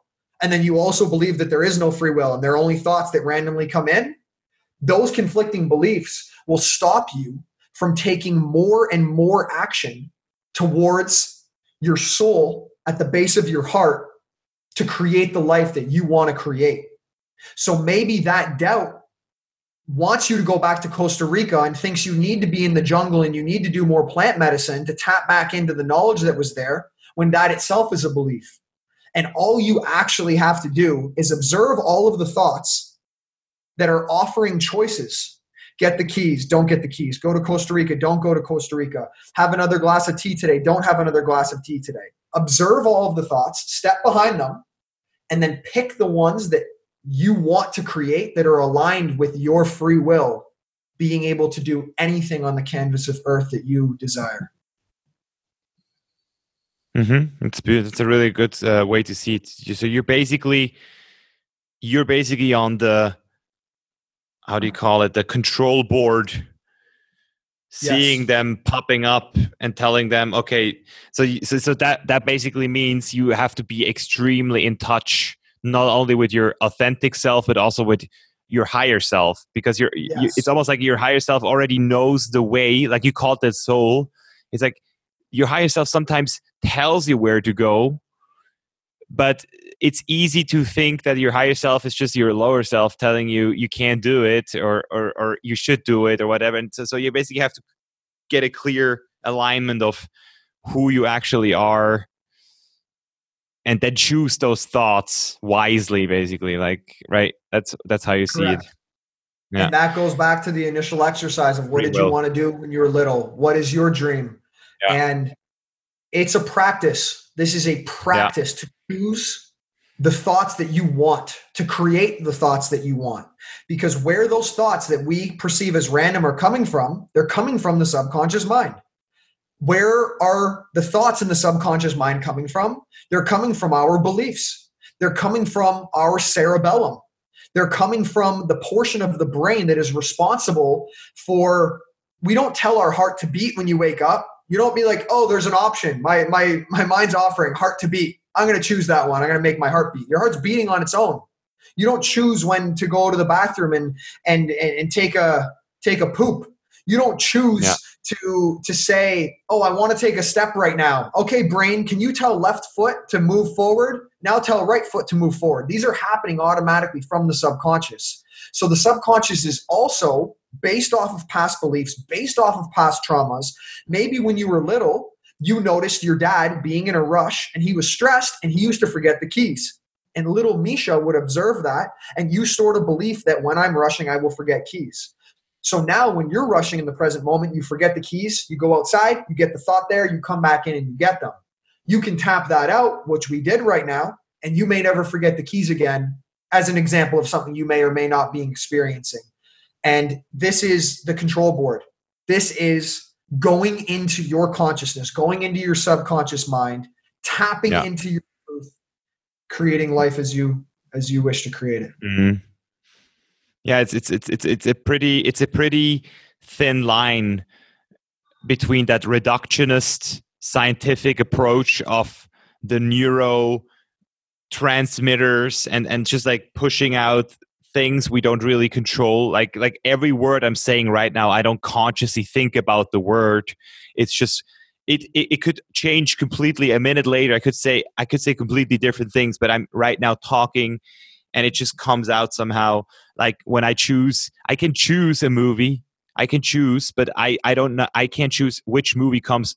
and then you also believe that there is no free will and there are only thoughts that randomly come in, those conflicting beliefs will stop you from taking more and more action towards your soul at the base of your heart to create the life that you want to create. So maybe that doubt wants you to go back to Costa Rica and thinks you need to be in the jungle and you need to do more plant medicine to tap back into the knowledge that was there when that itself is a belief. And all you actually have to do is observe all of the thoughts that are offering choices. Get the keys, don't get the keys. Go to Costa Rica, don't go to Costa Rica. Have another glass of tea today, don't have another glass of tea today. Observe all of the thoughts, step behind them, and then pick the ones that you want to create that are aligned with your free will being able to do anything on the canvas of earth that you desire. Mm-hmm. It's it's a really good uh, way to see it. So you're basically you're basically on the how do you uh-huh. call it the control board seeing yes. them popping up and telling them okay so so so that that basically means you have to be extremely in touch not only with your authentic self but also with your higher self because you're Yes. you, it's almost like your higher self already knows the way like you called it soul it's like your higher self sometimes tells you where to go but it's easy to think that your higher self is just your lower self telling you you can't do it or or, or you should do it or whatever and so, so you basically have to get a clear alignment of who you actually are and then choose those thoughts wisely basically like right that's that's how you see it Yeah. And that goes back to the initial exercise of what Free did you want to do when you were little? What is your dream? Yeah. And it's a practice. This is a practice to choose the thoughts that you want, to create the thoughts that you want. Because where those thoughts that we perceive as random are coming from, they're coming from the subconscious mind. Where are the thoughts in the subconscious mind coming from? They're coming from our beliefs. They're coming from our cerebellum. They're coming from the portion of the brain that is responsible for. We don't tell our heart to beat when you wake up. You don't be like, oh, there's an option. My my my mind's offering heart to beat. I'm going to choose that one. I'm going to make my heart beat. Your heart's beating on its own. You don't choose when to go to the bathroom and and and, take a take a poop. You don't choose Yeah. to to say, "Oh, I want to take a step right now." Okay, brain, can you tell left foot to move forward? Now tell right foot to move forward. These are happening automatically from the subconscious. So the subconscious is also based off of past beliefs, based off of past traumas. Maybe when you were little, you noticed your dad being in a rush and he was stressed and he used to forget the keys. And little Misha would observe that and you stored a belief that when I'm rushing, I will forget keys. So now when you're rushing in the present moment, you forget the keys, you go outside, you get the thought there, you come back in and you get them. You can tap that out, which we did right now, and you may never forget the keys again as an example of something you may or may not be experiencing. And this is the control board. This is going into your consciousness, going into your subconscious mind, tapping Yeah. into your truth, creating life as you as you wish to create it. Mhm. Yeah, it's it's it's it's it's a pretty it's a pretty thin line between that reductionist scientific approach of the neuro transmitters and and just like pushing out things we don't really control like like every word i'm saying right now i don't consciously think about the word. It's just it, it it could change completely a minute later. I could say i could say completely different things but i'm right now talking and it just comes out somehow. Like when i choose i can choose a movie. I can choose but i i don't know i can't choose which movie comes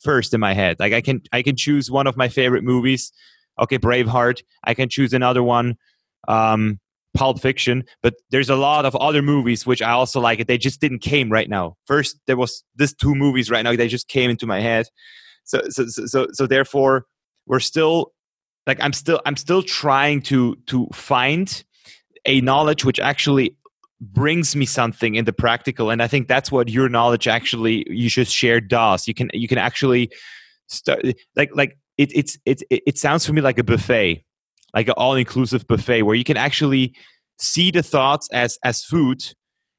first in my head. Like i can i can choose one of my favorite movies. Okay braveheart. I can choose another one. Um pulp fiction but there's a lot of other movies which i also like they just didn't came right now. First there was this two movies right now they just came into my head. So so so so, so therefore we're still like i'm still i'm still trying to to find a knowledge which actually brings me something in the practical and i think that's what your knowledge actually you just share does. You can you can actually start like like it it's it it, it sounds for me like a buffet like an all-inclusive buffet where you can actually see the thoughts as as food.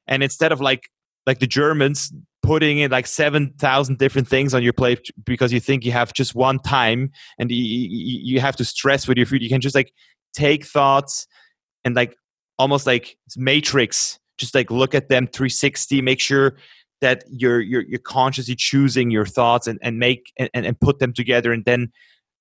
And instead of like like the germans putting in like 7000 different things on your plate because you think you have just one time and you, you have to stress with your food you can just like take thoughts and like almost like matrix just like look at them 360 make sure that you're you're, you're consciously choosing your thoughts and, and make and, and put them together. And then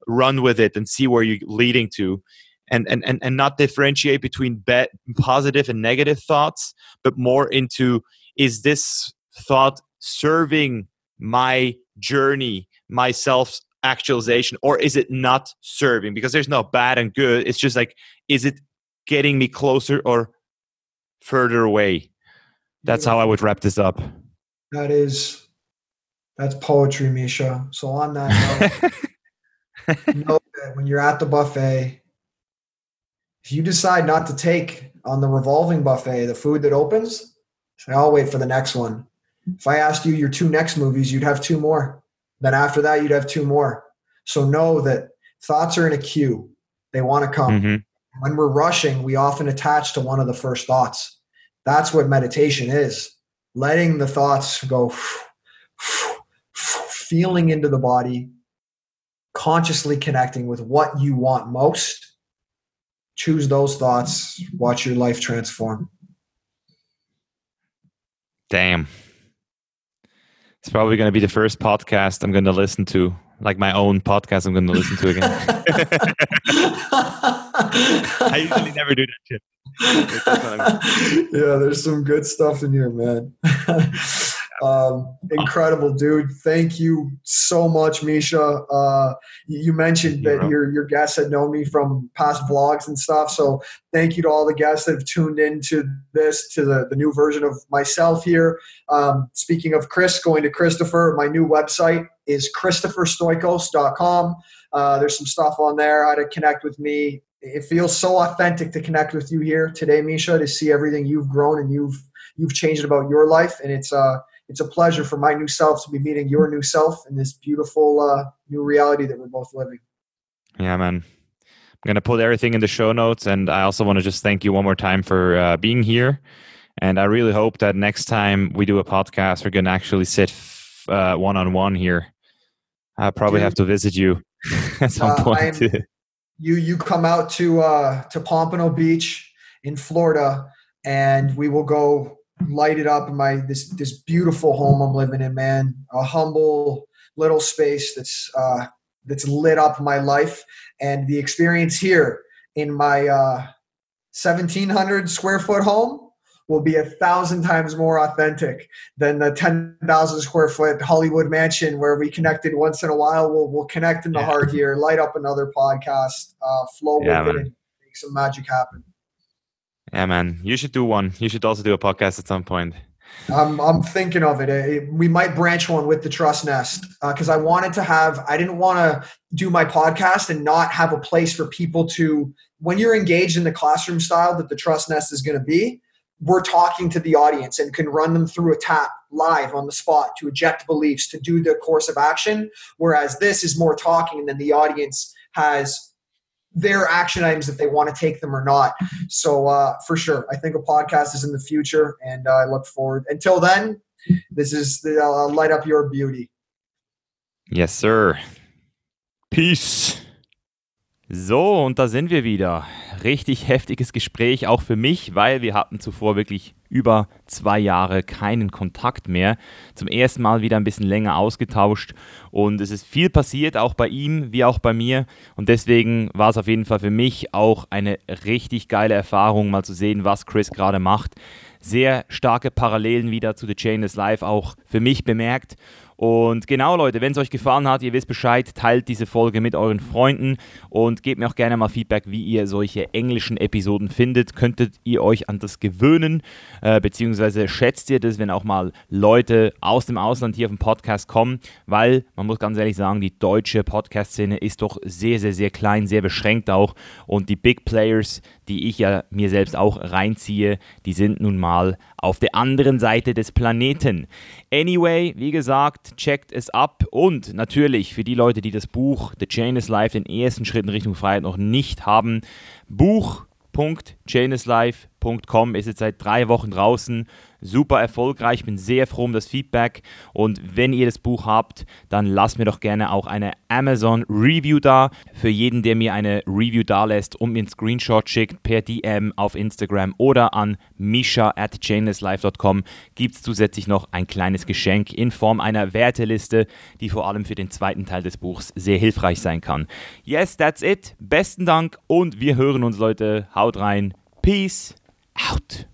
run with it and see where you're leading to and and and, and not differentiate between bad, positive and negative thoughts but more into is this thought serving my journey my self actualization or is it not serving? Because there's no bad and good. It's just like is it getting me closer or further away? That's how i would wrap this up. That is that's poetry, Misha. So on that note, know that when you're at the buffet, if you decide not to take on the revolving buffet the food that opens, say, I'll wait for the next one. If I asked you your two next movies, you'd have two more. Then after that, you'd have two more. So know that thoughts are in a queue. They want to come. Mhm. When we're rushing, we often attach to one of the first thoughts. That's what meditation is letting the thoughts go, feeling into the body, consciously connecting with what you want most. Choose those thoughts, watch your life transform. Damn. It's probably going to be the first podcast I'm going to listen to, like my own podcast I'm going to listen to again. I usually never do that shit. yeah, there's some good stuff in here, man. Um, incredible, dude. Thank you so much, Misha. Uh, you mentioned that your your guests had known me from past vlogs and stuff. So thank you to all the guests that have tuned into this, to the, the new version of myself here. Um, speaking of Chris, going to Christopher, my new website is christopherstoikos.com. Uh, there's some stuff on there, how to connect with me. It feels so authentic to connect with you here today, Misha, to see everything you've grown and you've you've changed about your life. And it's uh it's a pleasure for my new self to be meeting your new self in this beautiful uh, new reality that we're both living. Yeah, man. I'm going to put everything in the show notes. And I also want to just thank you one more time for uh, being here. And I really hope that next time we do a podcast, we're going to actually sit one on one here. I probably Dude, have to visit you at some uh, point. you you come out to uh, to Pompano Beach in Florida, and we will go light it up in my this this beautiful home I'm living in, man. A humble little space that's uh, that's lit up my life, and the experience here in my uh, 1700 square foot home will be a thousand times more authentic than the 10,000 square foot Hollywood mansion where we connected once in a while. We'll, we'll connect in the yeah. heart here, light up another podcast, uh, flow yeah, with man. it, and make some magic happen. Yeah, man. You should do one. You should also do a podcast at some point. I'm, I'm thinking of it. We might branch one with the Trust Nest because uh, I wanted to have, I didn't want to do my podcast and not have a place for people to, when you're engaged in the classroom style that the Trust Nest is going to be, we're talking to the audience and can run them through a tap live on the spot to eject beliefs, to do the course of action. Whereas this is more talking, and then the audience has their action items if they want to take them or not. So uh, for sure, I think a podcast is in the future, and uh, I look forward. Until then, this is the uh, light up your beauty. Yes, sir. Peace. So, und da sind wir wieder. Richtig heftiges Gespräch, auch für mich, weil wir hatten zuvor wirklich über zwei Jahre keinen Kontakt mehr. Zum ersten Mal wieder ein bisschen länger ausgetauscht und es ist viel passiert, auch bei ihm wie auch bei mir. Und deswegen war es auf jeden Fall für mich auch eine richtig geile Erfahrung, mal zu sehen, was Chris gerade macht. Sehr starke Parallelen wieder zu The Chain is Life auch für mich bemerkt. Und genau, Leute, wenn es euch gefallen hat, ihr wisst Bescheid, teilt diese Folge mit euren Freunden und gebt mir auch gerne mal Feedback, wie ihr solche englischen Episoden findet. Könntet ihr euch an das gewöhnen, äh, beziehungsweise schätzt ihr das, wenn auch mal Leute aus dem Ausland hier auf den Podcast kommen? Weil man muss ganz ehrlich sagen, die deutsche Podcast-Szene ist doch sehr, sehr, sehr klein, sehr beschränkt auch. Und die Big Players, die ich ja mir selbst auch reinziehe, die sind nun mal auf der anderen Seite des Planeten. Anyway, wie gesagt, checkt es ab und natürlich für die Leute, die das Buch The Chain is Life, den ersten Schritt in Richtung Freiheit noch nicht haben, Buch.chainislife.com ist jetzt seit drei Wochen draußen super erfolgreich. Bin sehr froh um das Feedback. Und wenn ihr das Buch habt, dann lasst mir doch gerne auch eine Amazon Review da. Für jeden, der mir eine Review da lässt und mir einen Screenshot schickt per DM auf Instagram oder an misha at chainlesslife.com gibt es zusätzlich noch ein kleines Geschenk in Form einer Werteliste, die vor allem für den zweiten Teil des Buchs sehr hilfreich sein kann. Yes, that's it. Besten Dank und wir hören uns, Leute. Haut rein. Peace out.